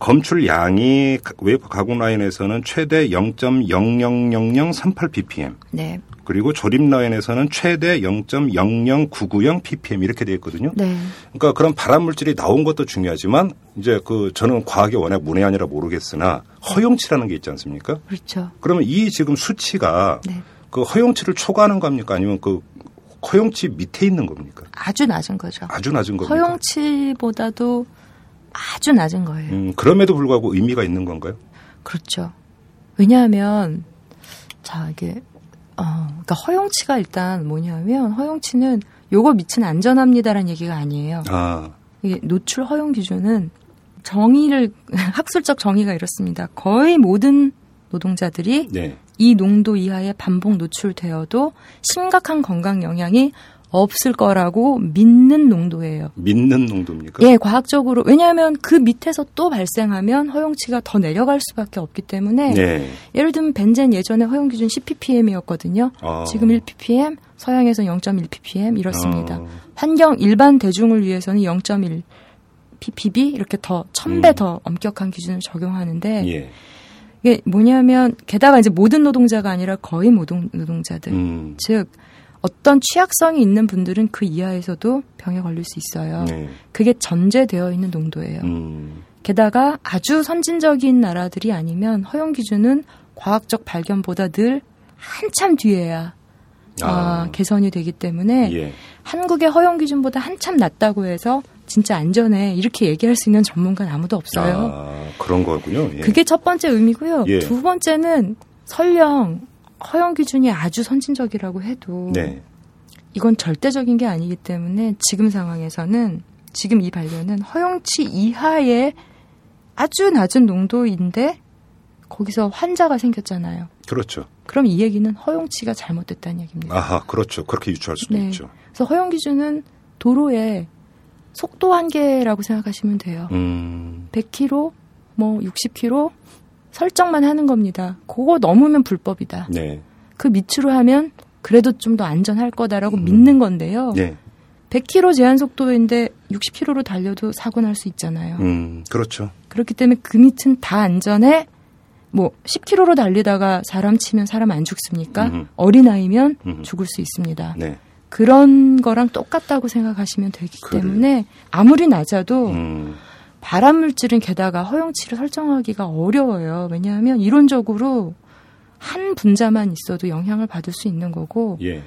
검출 양이 웨이퍼 가공 라인에서는 최대 0.000038 ppm 네, 그리고 조립 라인에서는 최대 0.00990 ppm 이렇게 돼 있거든요. 네, 그러니까 그런 발암 물질이 나온 것도 중요하지만 이제 그 저는 과학이 워낙 문외한이라 모르겠으나 허용치라는 게 있지 않습니까? 그렇죠. 그러면 이 지금 수치가 네, 그 허용치를 초과하는 겁니까? 아니면 그 허용치 밑에 있는 겁니까? 아주 낮은 거죠. 아주 낮은 겁니까? 허용치보다도 아주 낮은 거예요. 음, 그럼에도 불구하고 의미가 있는 건가요? 그렇죠. 왜냐하면 자 이게 어 그러니까 허용치가 일단 뭐냐면 허용치는 요거 밑은 안전합니다라는 얘기가 아니에요. 아, 이게 노출 허용 기준은 정의를 [laughs] 학술적 정의가 이렇습니다. 거의 모든 노동자들이 네. 이 농도 이하에 반복 노출되어도 심각한 건강 영향이 없을 거라고 믿는 농도예요. 믿는 농도입니까? 예, 과학적으로 왜냐하면 그 밑에서 또 발생하면 허용치가 더 내려갈 수밖에 없기 때문에 네. 예를 들면 벤젠 예전에 허용 기준 10ppm이었거든요. 아. 지금 1ppm, 서양에서 0.1ppm 이렇습니다. 아. 환경 일반 대중을 위해서는 0.1 ppb 이렇게 더 1000배 음. 더 엄격한 기준을 적용하는데 예. 이게 뭐냐면 게다가 이제 모든 노동자가 아니라 거의 모든 노동자들 음. 즉 어떤 취약성이 있는 분들은 그 이하에서도 병에 걸릴 수 있어요. 네. 그게 전제되어 있는 농도예요. 음. 게다가 아주 선진적인 나라들이 아니면 허용 기준은 과학적 발견보다 늘 한참 뒤에야 아, 아. 개선이 되기 때문에 예. 한국의 허용 기준보다 한참 낮다고 해서 진짜 안전해 이렇게 얘기할 수 있는 전문가는 아무도 없어요. 아, 그런 거군요. 예. 그게 첫 번째 의미고요. 예. 두 번째는 설령 허용 기준이 아주 선진적이라고 해도 네. 이건 절대적인 게 아니기 때문에 지금 상황에서는 지금 이 반려는 허용치 이하의 아주 낮은 농도인데 거기서 환자가 생겼잖아요. 그렇죠. 그럼 이 얘기는 허용치가 잘못됐다는 얘기입니다. 아하, 그렇죠. 그렇게 유추할 수도 네. 있죠. 그래서 허용 기준은 도로에 속도 한계라고 생각하시면 돼요. 음, 100km, 뭐 60km 설정만 하는 겁니다. 그거 넘으면 불법이다. 네. 그 밑으로 하면 그래도 좀 더 안전할 거다라고 음. 믿는 건데요. 네. 100km 제한 속도인데 60km로 달려도 사고 날 수 있잖아요. 음, 그렇죠. 그렇기 때문에 그 밑은 다 안전해. 뭐 10km로 달리다가 사람 치면 사람 안 죽습니까? 음흠. 어린아이면 음흠. 죽을 수 있습니다. 네. 그런 거랑 똑같다고 생각하시면 되기 그래요. 때문에 아무리 낮아도 음, 발암 물질은 게다가 허용치를 설정하기가 어려워요. 왜냐하면 이론적으로 한 분자만 있어도 영향을 받을 수 있는 거고 예.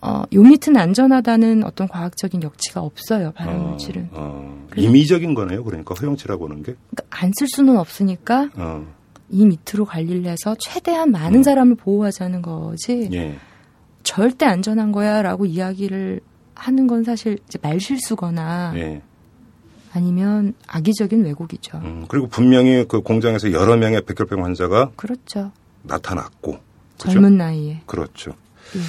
어, 요 밑은 안전하다는 어떤 과학적인 역치가 없어요. 발암 어, 물질은 어, 임의적인 거네요. 그러니까 허용치라고 하는 게. 그러니까 안 쓸 수는 없으니까 어, 이 밑으로 관리를 해서 최대한 많은 음. 사람을 보호하자는 거지 예. 절대 안전한 거야라고 이야기를 하는 건 사실 이제 말실수거나 예. 아니면 악의적인 왜곡이죠. 음, 그리고 분명히 그 공장에서 여러 명의 백혈병 환자가 그렇죠. 나타났고. 그죠? 젊은 나이에. 그렇죠. 예.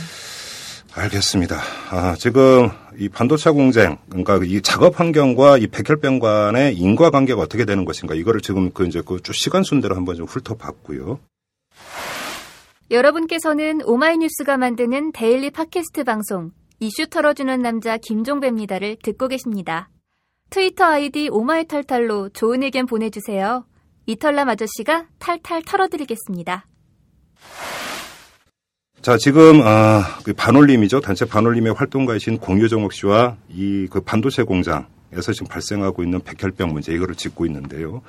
알겠습니다. 아, 지금 이 반도체 공장, 그러니까 이 작업 환경과 이 백혈병 간의 인과관계가 어떻게 되는 것인가, 이거를 지금 그 이제 그 쭉 시간 순대로 한번 좀 훑어봤고요. 여러분께서는 오마이뉴스가 만드는 daily 팟캐스트 방송 이슈 털어주는 남자 김종배입니다를 듣고 계십니다. 트위터 아이디 오마이털털로 좋은 의견 보내주세요. 이털남 아저씨가 탈탈 털어드리겠습니다. 자, 지금, 아, 그 반올림이죠. 단체 반올림의 활동가이신 공유정옥 씨와 이 그 반도체 공장에서 지금 발생하고 있는 백혈병 문제, 이거를 짚고 있는데요.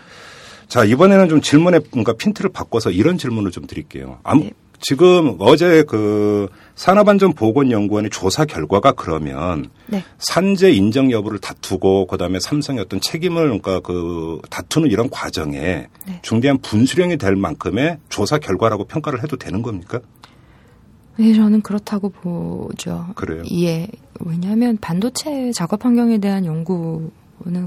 자, 이번에는 좀 질문의 뭔가 핀트를 바꿔서 이런 질문을 좀 드릴게요. 암- 네. 지금 어제 그 산업안전보건연구원의 조사 결과가 그러면 네. 산재 인정 여부를 다투고 그다음에 삼성의 어떤 책임을 그러니까 그 다투는 이런 과정에 네. 중대한 분수령이 될 만큼의 조사 결과라고 평가를 해도 되는 겁니까? 네, 저는 그렇다고 보죠. 그래요? 예. 왜냐하면 반도체 작업 환경에 대한 연구는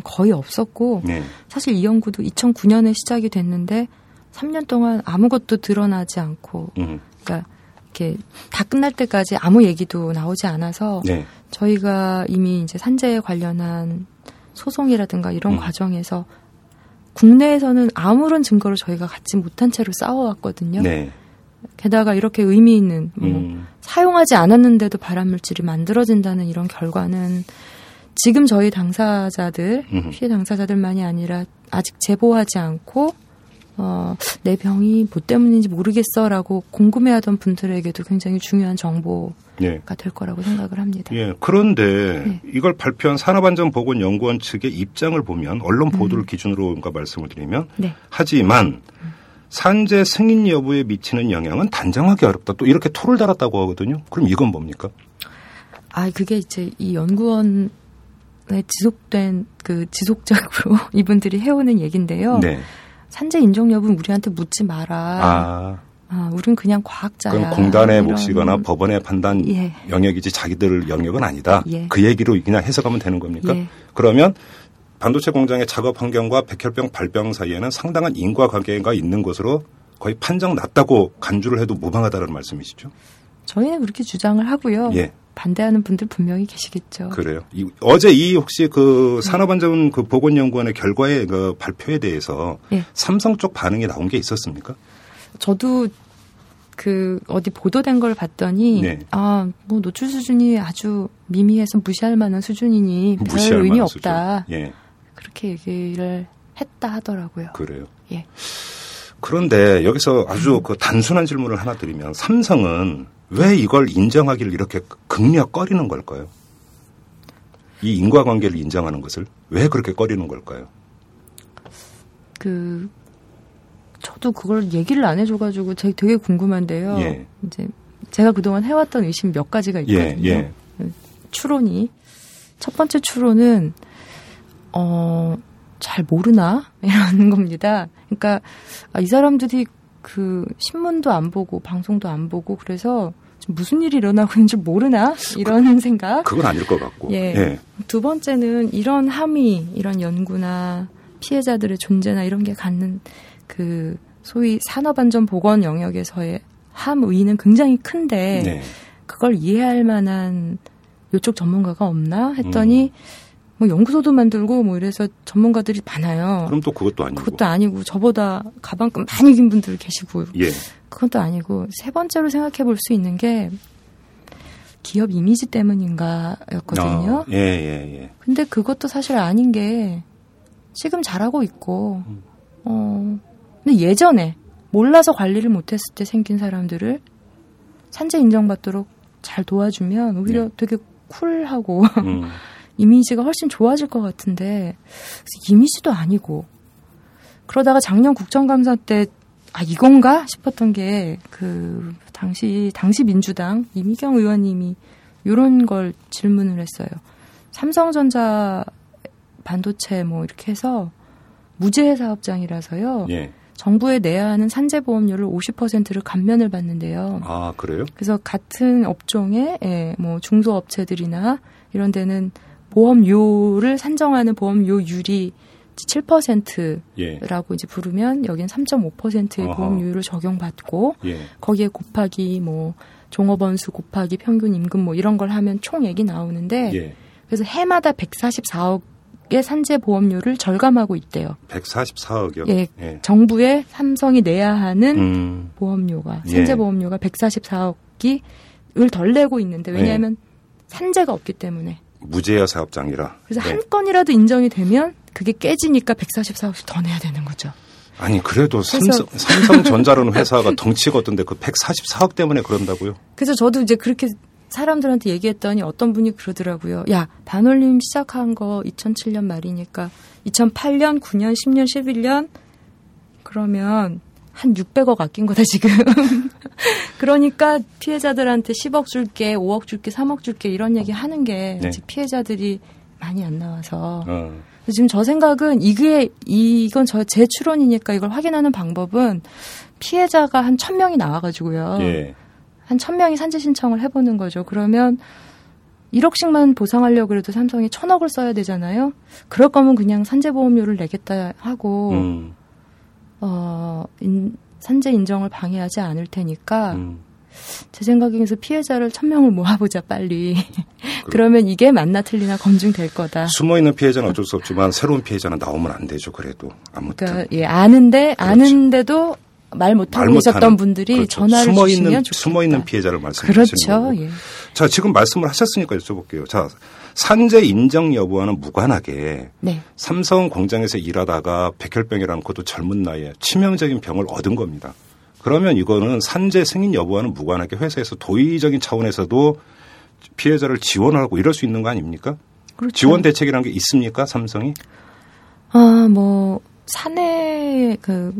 거의 없었고 네. 사실 이 연구도 2009년에 시작이 됐는데 3년 동안 아무것도 드러나지 않고 음. 그러니까 이렇게 다 끝날 때까지 아무 얘기도 나오지 않아서 네. 저희가 이미 이제 산재에 관련한 소송이라든가 이런 음. 과정에서 국내에서는 아무런 증거를 저희가 갖지 못한 채로 싸워왔거든요. 네. 게다가 이렇게 의미 있는 뭐 음. 사용하지 않았는데도 발암 물질이 만들어진다는 이런 결과는 지금 저희 당사자들 음. 피해 당사자들만이 아니라 아직 제보하지 않고 어, 내 병이 뭐 때문인지 모르겠어라고 궁금해하던 분들에게도 굉장히 중요한 정보가 예. 될 거라고 생각을 합니다. 예. 그런데 네. 이걸 발표한 산업안전보건연구원 측의 입장을 보면 언론 음. 보도를 기준으로 뭔가 말씀을 드리면 네. 하지만 산재 승인 여부에 미치는 영향은 단정하기 어렵다. 또 이렇게 토를 달았다고 하거든요. 그럼 이건 뭡니까? 아, 그게 이제 이 연구원에 지속된 그 지속적으로 [laughs] 이분들이 해오는 얘기인데요. 네. 산재 인정 여부는 우리한테 묻지 마라. 아, 아, 우린 그냥 과학자야. 그럼 공단의 이런- 몫이거나 법원의 판단 예. 영역이지 자기들 영역은 아니다. 예. 그 얘기로 그냥 해석하면 되는 겁니까? 예. 그러면 반도체 공장의 작업 환경과 백혈병 발병 사이에는 상당한 인과관계가 있는 것으로 거의 판정 났다고 간주를 해도 무방하다는 말씀이시죠? 저희는 그렇게 주장을 하고요. 예. 반대하는 분들 분명히 계시겠죠. 그래요. 이- 어제 이 혹시 그 산업안전 그 보건연구원의 결과의 그 발표에 대해서 예. 삼성 쪽 반응이 나온 게 있었습니까? 저도 그 어디 보도된 걸 봤더니 네. 아, 뭐 노출 수준이 아주 미미해서 무시할 만한 수준이니 별 무시할 의미 없다. 예, 그렇게 얘기를 했다 하더라고요. 그래요. 예. 그런데 여기서 아주 그 단순한 질문을 하나 드리면 삼성은 왜 이걸 인정하기를 이렇게 극력 꺼리는 걸까요? 이 인과관계를 인정하는 것을 왜 그렇게 꺼리는 걸까요? 그 저도 그걸 얘기를 안 해줘가지고 되게, 되게 궁금한데요. 예. 이제 제가 그동안 해왔던 의심 몇 가지가 예, 있거든요. 예. 추론이 첫 번째 추론은 어, 잘 모르나? [laughs] 이런 겁니다. 그러니까, 아, 이 사람들이 그 신문도 안 보고 방송도 안 보고 그래서 무슨 일이 일어나고 있는지 모르나? 이런 생각. 그건 아닐 것 같고. 예. 예. 두 번째는 이런 함의, 이런 연구나 피해자들의 존재나 이런 게 갖는 그 소위 산업안전 보건 영역에서의 함의는 굉장히 큰데 네. 그걸 이해할 만한 요쪽 전문가가 없나 했더니 음. 뭐 연구소도 만들고 뭐 이래서 전문가들이 많아요. 그럼 또 그것도 아니고. 그것도 아니고 저보다 가방끈 많이 긴 분들 계시고. 예. 그것도 아니고 세 번째로 생각해 볼 수 있는 게 기업 이미지 때문인가였거든요. 어, 예, 예, 예. 근데 그것도 사실 아닌 게 지금 잘하고 있고, 음. 어, 근데 예전에 몰라서 관리를 못했을 때 생긴 사람들을 산재 인정받도록 잘 도와주면 오히려 네. 되게 쿨하고 음. [laughs] 이미지가 훨씬 좋아질 것 같은데 이미지도 아니고 그러다가 작년 국정감사 때 아 이건가 싶었던 게 그 당시 당시 민주당 이미경 의원님이 이런 걸 질문을 했어요. 삼성전자 반도체 뭐 이렇게 해서 무죄 사업장이라서요. 예. 정부에 내야 하는 산재보험료를 50%를 감면을 받는데요. 아 그래요? 그래서 같은 업종의 예, 뭐 중소업체들이나 이런 데는 보험료를 산정하는 보험료율이 7%라고 예. 이제 부르면 여긴 3.5%의 어허. 보험료율을 적용받고 예. 거기에 곱하기 뭐 종업원 수 곱하기 평균 임금 뭐 이런 걸 하면 총액이 나오는데 예. 그래서 해마다 144억 의 산재 보험료를 절감하고 있대요. 144억이요? 예, 예. 정부에 삼성이 내야 하는 음. 보험료가 산재 예. 보험료가 144억이 을덜 내고 있는데 왜냐하면 예. 산재가 없기 때문에 무죄야 사업장이라. 그래서 네. 한 건이라도 인정이 되면 그게 깨지니까 144억씩 더 내야 되는 거죠. 아니 그래도 삼성, 삼성전자라는 [laughs] 회사가 덩치가 어떤데 그 144억 때문에 그런다고요? 그래서 저도 이제 그렇게 사람들한테 얘기했더니 어떤 분이 그러더라고요. 야, 반올림 시작한 거 2007년 말이니까 2008년, 9년, 10년, 11년 그러면 한 600억 아낀 거다 지금. [laughs] 그러니까 피해자들한테 10억 줄게, 5억 줄게, 3억 줄게 이런 얘기 하는 게 네. 피해자들이 많이 안 나와서. 어. 지금 저 생각은 이게 이건 저 제 추론이니까 이걸 확인하는 방법은 피해자가 한 천명이 나와가지고요. 예. 한 1000명이 산재 신청을 해보는 거죠. 그러면 1억씩만 보상하려고 그래도 삼성이 1000억을 써야 되잖아요. 그럴 거면 그냥 산재보험료를 내겠다 하고, 음. 어, 인, 산재 인정을 방해하지 않을 테니까, 음. 제 생각에서 피해자를 1000명을 모아보자, 빨리. 그러면 이게 맞나 틀리나 검증될 거다. 숨어 있는 피해자는 어쩔 수 없지만 새로운 피해자는 나오면 안 되죠, 그래도. 아무튼. 그러니까, 예, 아는데, 그렇죠. 아는데도 말 못하고 계셨던 분들이 그렇죠. 전화를 숨어 있는 숨어 있는 피해자를 말씀하시는 그렇죠. 거고. 예. 자 지금 말씀을 하셨으니까 여쭤볼게요. 자 산재 인정 여부와는 무관하게 네. 삼성 공장에서 일하다가 백혈병이라는 것도 젊은 나이에 치명적인 병을 얻은 겁니다. 그러면 이거는 산재 승인 여부와는 무관하게 회사에서 도의적인 차원에서도 피해자를 지원하고 이럴 수 있는 거 아닙니까? 그렇죠. 지원 대책이라는 게 있습니까 삼성이? 아 뭐 사내 그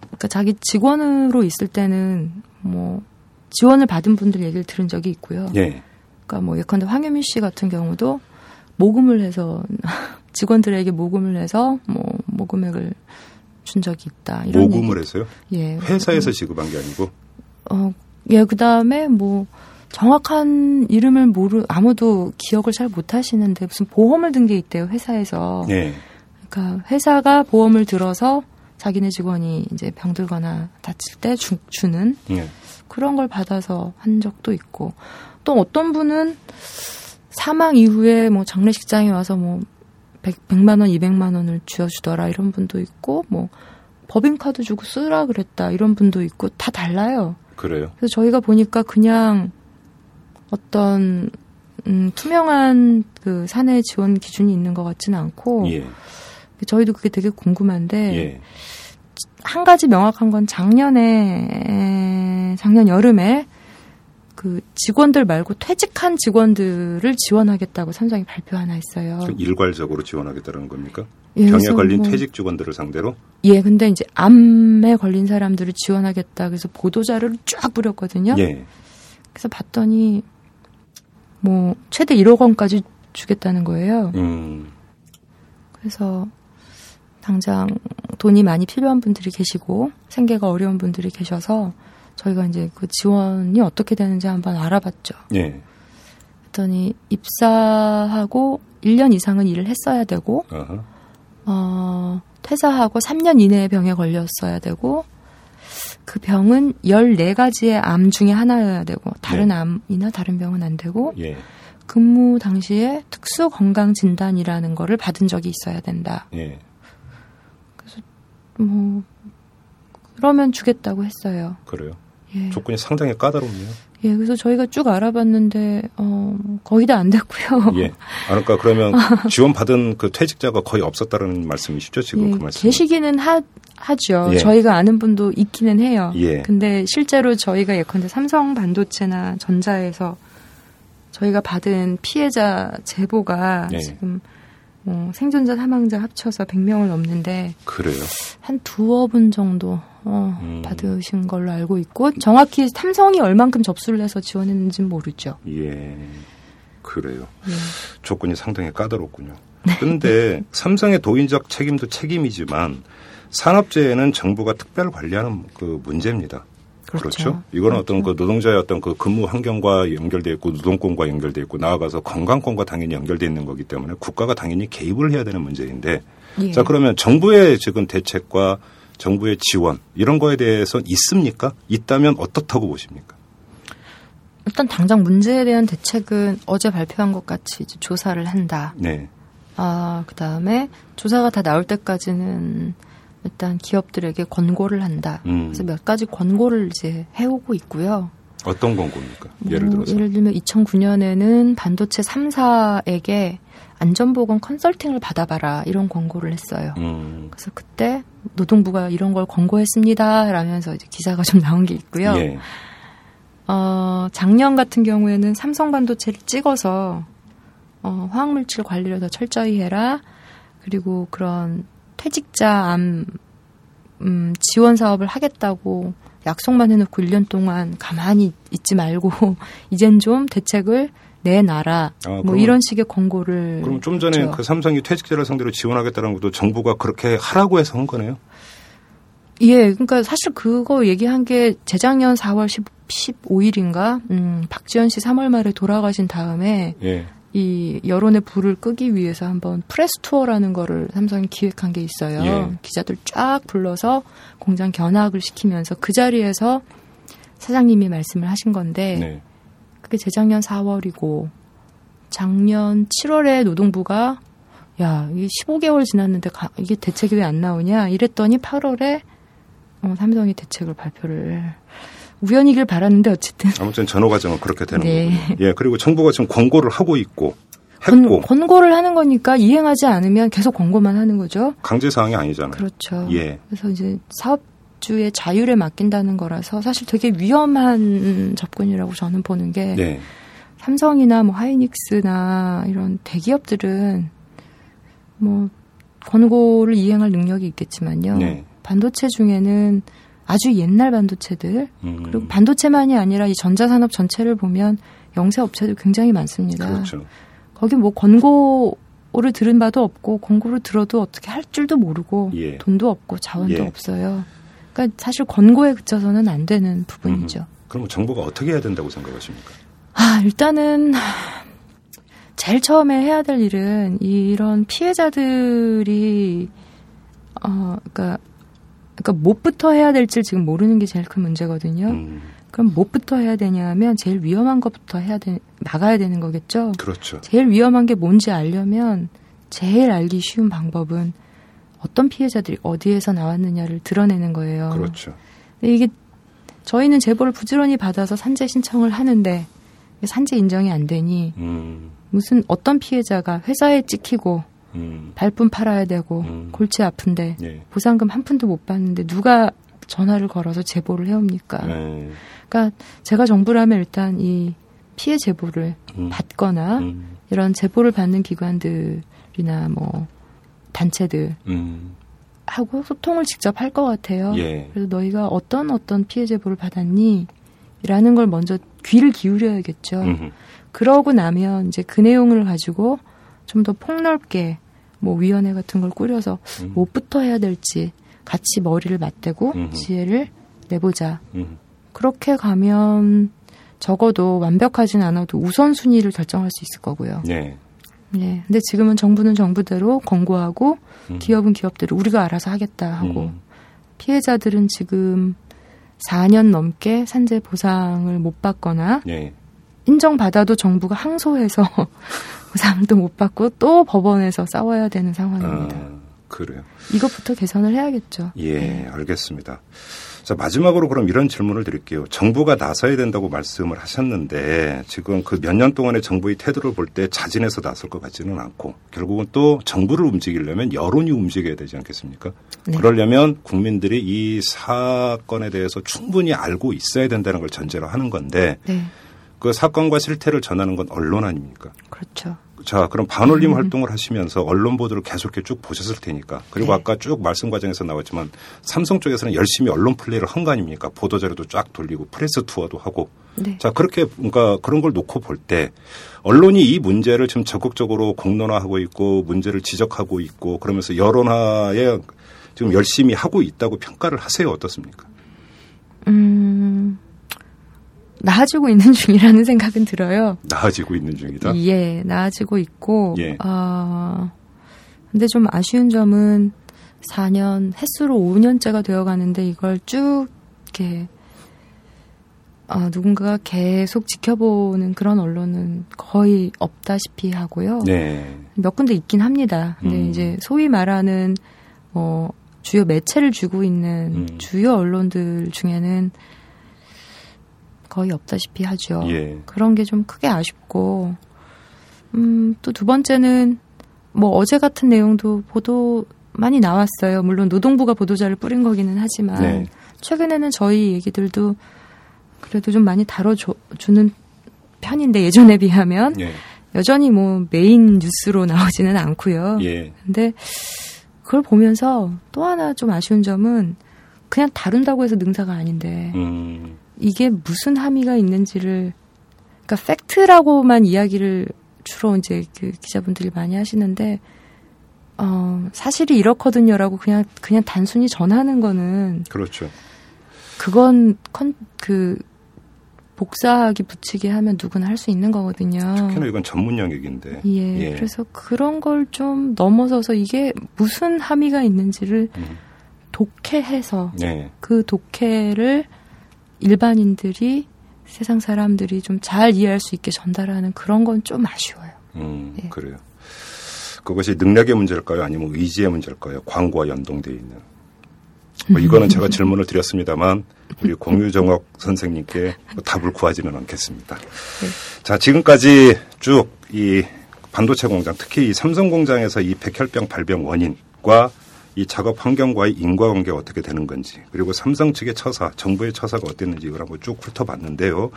그러니까 자기 직원으로 있을 때는 뭐 지원을 받은 분들 얘기를 들은 적이 있고요. 예. 그러니까 뭐 예컨대 황유미 씨 같은 경우도 모금을 해서 [laughs] 직원들에게 모금을 해서 뭐 모금액을 준 적이 있다. 이런 모금을 얘기. 해서요? 예. 회사에서 지급한 게 아니고. 어, 예. 그 다음에 뭐 정확한 이름을 모르 아무도 기억을 잘 못 하시는데 무슨 보험을 든 게 있대요, 회사에서. 예. 그러니까 회사가 보험을 들어서 자기네 직원이 이제 병들거나 다칠 때 주, 주는 네. 그런 걸 받아서 한 적도 있고 또 어떤 분은 사망 이후에 뭐 장례식장에 와서 뭐 100, 100만 원, 200만 원을 쥐어 주더라 이런 분도 있고 뭐 법인 카드 주고 쓰라 그랬다 이런 분도 있고 다 달라요. 그래요? 그래서 저희가 보니까 그냥 어떤 음, 투명한 그 사내 지원 기준이 있는 것 같지는 않고 예. 저희도 그게 되게 궁금한데 예. 한 가지 명확한 건 작년에 작년 여름에 그 직원들 말고 퇴직한 직원들을 지원하겠다고 삼성이 발표 하나 했어요. 일괄적으로 지원하겠다는 겁니까? 예, 병에 걸린 뭐, 퇴직 직원들을 상대로? 예, 근데 이제 암에 걸린 사람들을 지원하겠다 그래서 보도 자료를 쫙 뿌렸거든요. 예. 그래서 봤더니 뭐 최대 1억 원까지 주겠다는 거예요. 음. 그래서 당장 돈이 많이 필요한 분들이 계시고 생계가 어려운 분들이 계셔서 저희가 이제 그 지원이 어떻게 되는지 한번 알아봤죠. 예. 그랬더니 입사하고 1년 이상은 일을 했어야 되고. 어, 퇴사하고 3년 이내에 병에 걸렸어야 되고 그 병은 14가지의 암 중에 하나여야 되고 다른 네. 암이나 다른 병은 안 되고 예. 근무 당시에 특수 건강 진단이라는 거를 받은 적이 있어야 된다. 예. 뭐 그러면 주겠다고 했어요. 그래요. 예. 조건이 상당히 까다롭네요. 예, 그래서 저희가 쭉 알아봤는데 어 거의 다 안 됐고요. [laughs] 예. 아, 그러니까 그러면 [laughs] 지원 받은 그 퇴직자가 거의 없었다는 말씀이시죠? 지금 예, 그 말씀. 계시기는 하, 하죠. 예. 저희가 아는 분도 있기는 해요. 예. 근데 실제로 저희가 예컨대 삼성 반도체나 전자에서 저희가 받은 피해자 제보가 예. 지금 뭐 생존자 사망자 합쳐서 100명을 넘는데 그래요. 한 두어 분 정도 어, 음. 받으신 걸로 알고 있고 정확히 삼성이 얼만큼 접수를 해서 지원했는지는 모르죠. 예. 그래요. 예. 조건이 상당히 까다롭군요. 네. 그런데 [laughs] 삼성의 도인적 책임도 책임이지만 산업재해는 정부가 특별 관리하는 그 문제입니다. 그렇죠. 이거는 어떤 그 그렇죠. 노동자의 어떤 그 근무 환경과 연결돼 있고 노동권과 연결돼 있고 나아가서 건강권과 당연히 연결돼 있는 거기 때문에 국가가 당연히 개입을 해야 되는 문제인데 예. 자 그러면 정부의 지금 대책과 정부의 지원 이런 거에 대해서 있습니까? 있다면 어떻다고 보십니까? 일단 당장 문제에 대한 대책은 어제 발표한 것 같이 이제 조사를 한다. 네. 아, 그 다음에 조사가 다 나올 때까지는 일단 기업들에게 권고를 한다. 음. 그래서 몇 가지 권고를 이제 해오고 있고요. 어떤 권고입니까? 예를 뭐, 들어서. 예를 들면 2009년에는 반도체 3사에게 안전보건 컨설팅을 받아봐라 이런 권고를 했어요. 음. 그래서 그때 노동부가 이런 걸 권고했습니다. 라면서 이제 기사가 좀 나온 게 있고요. 예. 어, 작년 같은 경우에는 삼성 반도체를 찍어서 어, 화학물질 관리를 더 철저히 해라. 그리고 그런 퇴직자 암 음, 지원 사업을 하겠다고 약속만 해놓고 1년 동안 가만히 있지 말고 [laughs] 이젠 좀 대책을 내놔라. 아, 뭐 그러면- 이런 식의 권고를 그럼 좀 전에 했죠. 그 삼성이 퇴직자를 상대로 지원하겠다는 것도 정부가 그렇게 하라고 해서 한 거네요. 예, 그러니까 사실 그거 얘기한 게 재작년 4월 10, 15일인가, 음, 박지원 씨 3월 말에 돌아가신 다음에 예. 이 여론의 불을 끄기 위해서 한번 프레스 투어라는 거를 삼성이 기획한 게 있어요. 예. 기자들 쫙 불러서 공장 견학을 시키면서 그 자리에서 사장님이 말씀을 하신 건데 네. 그게 재작년 4월이고 작년 7월에 노동부가 야, 이게 15개월 지났는데 가- 이게 대책이 왜 안 나오냐 이랬더니 8월에 어, 삼성이 대책을 발표를 우연이길 바랐는데 어쨌든 아무튼 전후 과정은 그렇게 되는 네. 거군요. 예. 그리고 정부가 지금 권고를 하고 있고 권, 했고 권 고를 하는 거니까 이행하지 않으면 계속 권고만 하는 거죠. 강제 사항이 아니잖아요. 그렇죠. 예. 그래서 이제 사업 주의 자율에 맡긴다는 거라서 사실 되게 위험한 접근이라고 저는 보는 게 네. 삼성이나 뭐 하이닉스나 이런 대기업들은 뭐 권고를 이행할 능력이 있겠지만요. 네. 반도체 중에는 아주 옛날 반도체들 음. 그리고 반도체만이 아니라 이 전자산업 전체를 보면 영세 업체들 굉장히 많습니다. 그렇죠. 거기 뭐 권고를 들은 바도 없고 권고를 들어도 어떻게 할 줄도 모르고 예. 돈도 없고 자원도 예. 없어요. 그러니까 사실 권고에 그쳐서는 안 되는 부분이죠. 그럼 정부가 어떻게 해야 된다고 생각하십니까? 아, 일단은 제일 처음에 해야 될 일은 이런 피해자들이 어, 그러니까 그러니까 뭐부터 해야 될지 지금 모르는 게 제일 큰 문제거든요. 음, 그럼 뭐부터 해야 되냐면 제일 위험한 것부터 해야 돼 막아야 되는 거겠죠. 그렇죠. 제일 위험한 게 뭔지 알려면 제일 알기 쉬운 방법은 어떤 피해자들이 어디에서 나왔느냐를 드러내는 거예요. 그렇죠. 근데 이게 저희는 제보를 부지런히 받아서 산재 신청을 하는데 산재 인정이 안 되니 음, 무슨 어떤 피해자가 회사에 찍히고 음, 발품 팔아야 되고 음. 골치 아픈데 예. 보상금 한 푼도 못 받는데 누가 전화를 걸어서 제보를 해옵니까? 네. 그러니까 제가 정부라면 일단 이 피해 제보를 음, 받거나 음, 이런 제보를 받는 기관들이나 뭐 단체들 음, 하고 소통을 직접 할 것 같아요. 예. 그래서 너희가 어떤 어떤 피해 제보를 받았니? 라는 걸 먼저 귀를 기울여야겠죠. 음, 그러고 나면 이제 그 내용을 가지고 좀 더 폭넓게 뭐 위원회 같은 걸 꾸려서 음. 뭐부터 해야 될지 같이 머리를 맞대고 음흠. 지혜를 내보자. 음. 그렇게 가면 적어도 완벽하진 않아도 우선순위를 결정할 수 있을 거고요. 네. 예. 근데 지금은 정부는 정부대로 권고하고 음. 기업은 기업대로 우리가 알아서 하겠다 하고 음. 피해자들은 지금 4년 넘게 산재 보상을 못 받거나 예. 인정받아도 정부가 항소해서 [laughs] 보상도 못 받고 또 법원에서 싸워야 되는 상황입니다. 아, 그래요. 이것부터 개선을 해야겠죠. 예, 네. 알겠습니다. 자, 마지막으로 그럼 이런 질문을 드릴게요. 정부가 나서야 된다고 말씀을 하셨는데 지금 그 몇 년 동안의 정부의 태도를 볼 때 자진해서 나설 것 같지는 않고 결국은 또 정부를 움직이려면 여론이 움직여야 되지 않겠습니까? 네. 그러려면 국민들이 이 사건에 대해서 충분히 알고 있어야 된다는 걸 전제로 하는 건데 네. 그 사건과 실태를 전하는 건 언론 아닙니까? 그렇죠. 자, 그럼 반올림 활동을 하시면서 언론 보도를 계속 이렇게 쭉 보셨을 테니까. 그리고 네. 아까 쭉 말씀 과정에서 나왔지만 삼성 쪽에서는 열심히 언론 플레이를 한 거 아닙니까? 보도 자료도 쫙 돌리고 프레스 투어도 하고. 네. 자, 그렇게 뭔가 그런 걸 놓고 볼 때 언론이 이 문제를 지금 적극적으로 공론화하고 있고 문제를 지적하고 있고 그러면서 여론화에 지금 열심히 하고 있다고 평가를 하세요. 어떻습니까? 음, 나아지고 있는 [laughs] 중이라는 생각은 들어요. 나아지고 있는 중이다. 예, 나아지고 있고, 예. 아, 근데 좀 아쉬운 점은 4년, 횟수로 5년째가 되어 가는데 이걸 쭉 이렇게, 아, 누군가가 계속 지켜보는 그런 언론은 거의 없다시피 하고요. 네. 몇 군데 있긴 합니다. 근데 음. 이제 소위 말하는, 뭐, 주요 매체를 쥐고 있는 음. 주요 언론들 중에는 거의 없다시피 하죠. 예. 그런 게 좀 크게 아쉽고, 음, 또 두 번째는, 뭐 어제 같은 내용도 보도 많이 나왔어요. 물론 노동부가 보도자를 뿌린 거기는 하지만, 네. 최근에는 저희 얘기들도 그래도 좀 많이 다뤄주는 편인데, 예전에 비하면, 예. 여전히 뭐 메인 뉴스로 나오지는 않고요. 예. 근데 그걸 보면서 또 하나 좀 아쉬운 점은 그냥 다룬다고 해서 능사가 아닌데, 음. 이게 무슨 함의가 있는지를 그러니까 팩트라고만 이야기를 주로 이제 그 기자분들이 많이 하시는데 어 사실이 이렇거든요라고 그냥 그냥 단순히 전하는 거는 그렇죠. 그건 컨 그 복사하기 붙이기 하면 누구나 할 수 있는 거거든요. 특히나 이건 전문 영역인데. 예, 예. 그래서 그런 걸 좀 넘어서서 이게 무슨 함의가 있는지를 음. 독해해서 네. 그 독해를 일반인들이 세상 사람들이 좀 잘 이해할 수 있게 전달하는 그런 건 좀 아쉬워요. 음, 예. 그래요. 그것이 능력의 문제일까요? 아니면 의지의 문제일까요? 광고와 연동되어 있는. 뭐 이거는 제가 질문을 드렸습니다만 우리 공유정옥 선생님께 뭐 답을 구하지는 않겠습니다. 자, 지금까지 쭉 이 반도체 공장, 특히 이 삼성 공장에서 이 백혈병 발병 원인과 이 작업 환경과의 인과관계가 어떻게 되는 건지, 그리고 삼성 측의 처사, 정부의 처사가 어땠는지 이걸 한번 쭉 훑어봤는데요.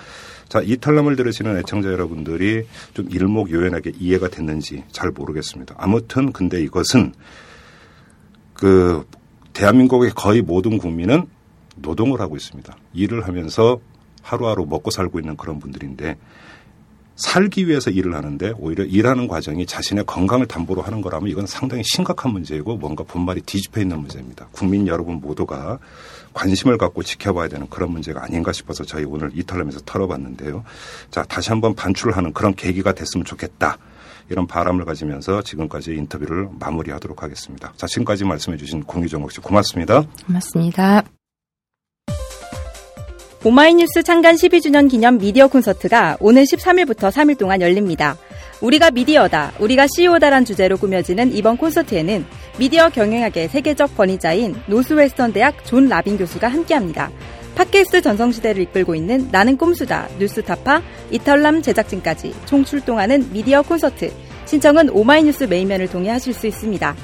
자, 이 탈람을 들으시는 애청자 여러분들이 좀 일목요연하게 이해가 됐는지 잘 모르겠습니다. 아무튼 근데 이것은 그 대한민국의 거의 모든 국민은 노동을 하고 있습니다. 일을 하면서 하루하루 먹고 살고 있는 그런 분들인데 살기 위해서 일을 하는데 오히려 일하는 과정이 자신의 건강을 담보로 하는 거라면 이건 상당히 심각한 문제이고 뭔가 본말이 뒤집혀 있는 문제입니다. 국민 여러분 모두가 관심을 갖고 지켜봐야 되는 그런 문제가 아닌가 싶어서 저희 오늘 이탈람에서 털어봤는데요. 자, 다시 한번 반출하는 그런 계기가 됐으면 좋겠다. 이런 바람을 가지면서 지금까지 인터뷰를 마무리하도록 하겠습니다. 자, 지금까지 말씀해 주신 공유정옥 씨 고맙습니다. 고맙습니다. 오마이뉴스 창간 12주년 기념 미디어 콘서트가 오는 13일부터 3일 동안 열립니다. 우리가 미디어다, 우리가 CEO다란 주제로 꾸며지는 이번 콘서트에는 미디어 경영학의 세계적 권위자인 노스웨스턴 대학 존 라빈 교수가 함께합니다. 팟캐스트 전성시대를 이끌고 있는 나는 꼼수다, 뉴스타파, 이털남 제작진까지 총 출동하는 미디어 콘서트. 신청은 오마이뉴스 메인면을 통해 하실 수 있습니다.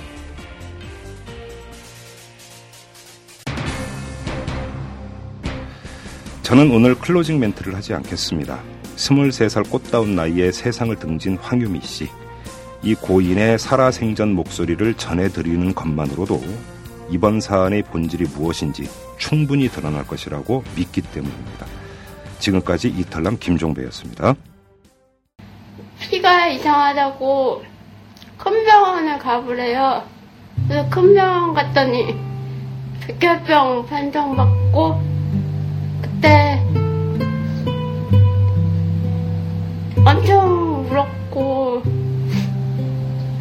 저는 오늘 클로징 멘트를 하지 않겠습니다. 23살 꽃다운 나이에 세상을 등진 황유미 씨. 이 고인의 살아생전 목소리를 전해드리는 것만으로도 이번 사안의 본질이 무엇인지 충분히 드러날 것이라고 믿기 때문입니다. 지금까지 이털남 김종배였습니다. 피가 이상하다고 큰 병원을 가보래요. 그래서 큰 병원 갔더니 백혈병 판정받고 그때 엄청 울었고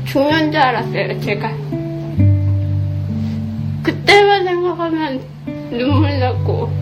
죽는 줄 알았어요, 제가. 그때만 생각하면 눈물 나고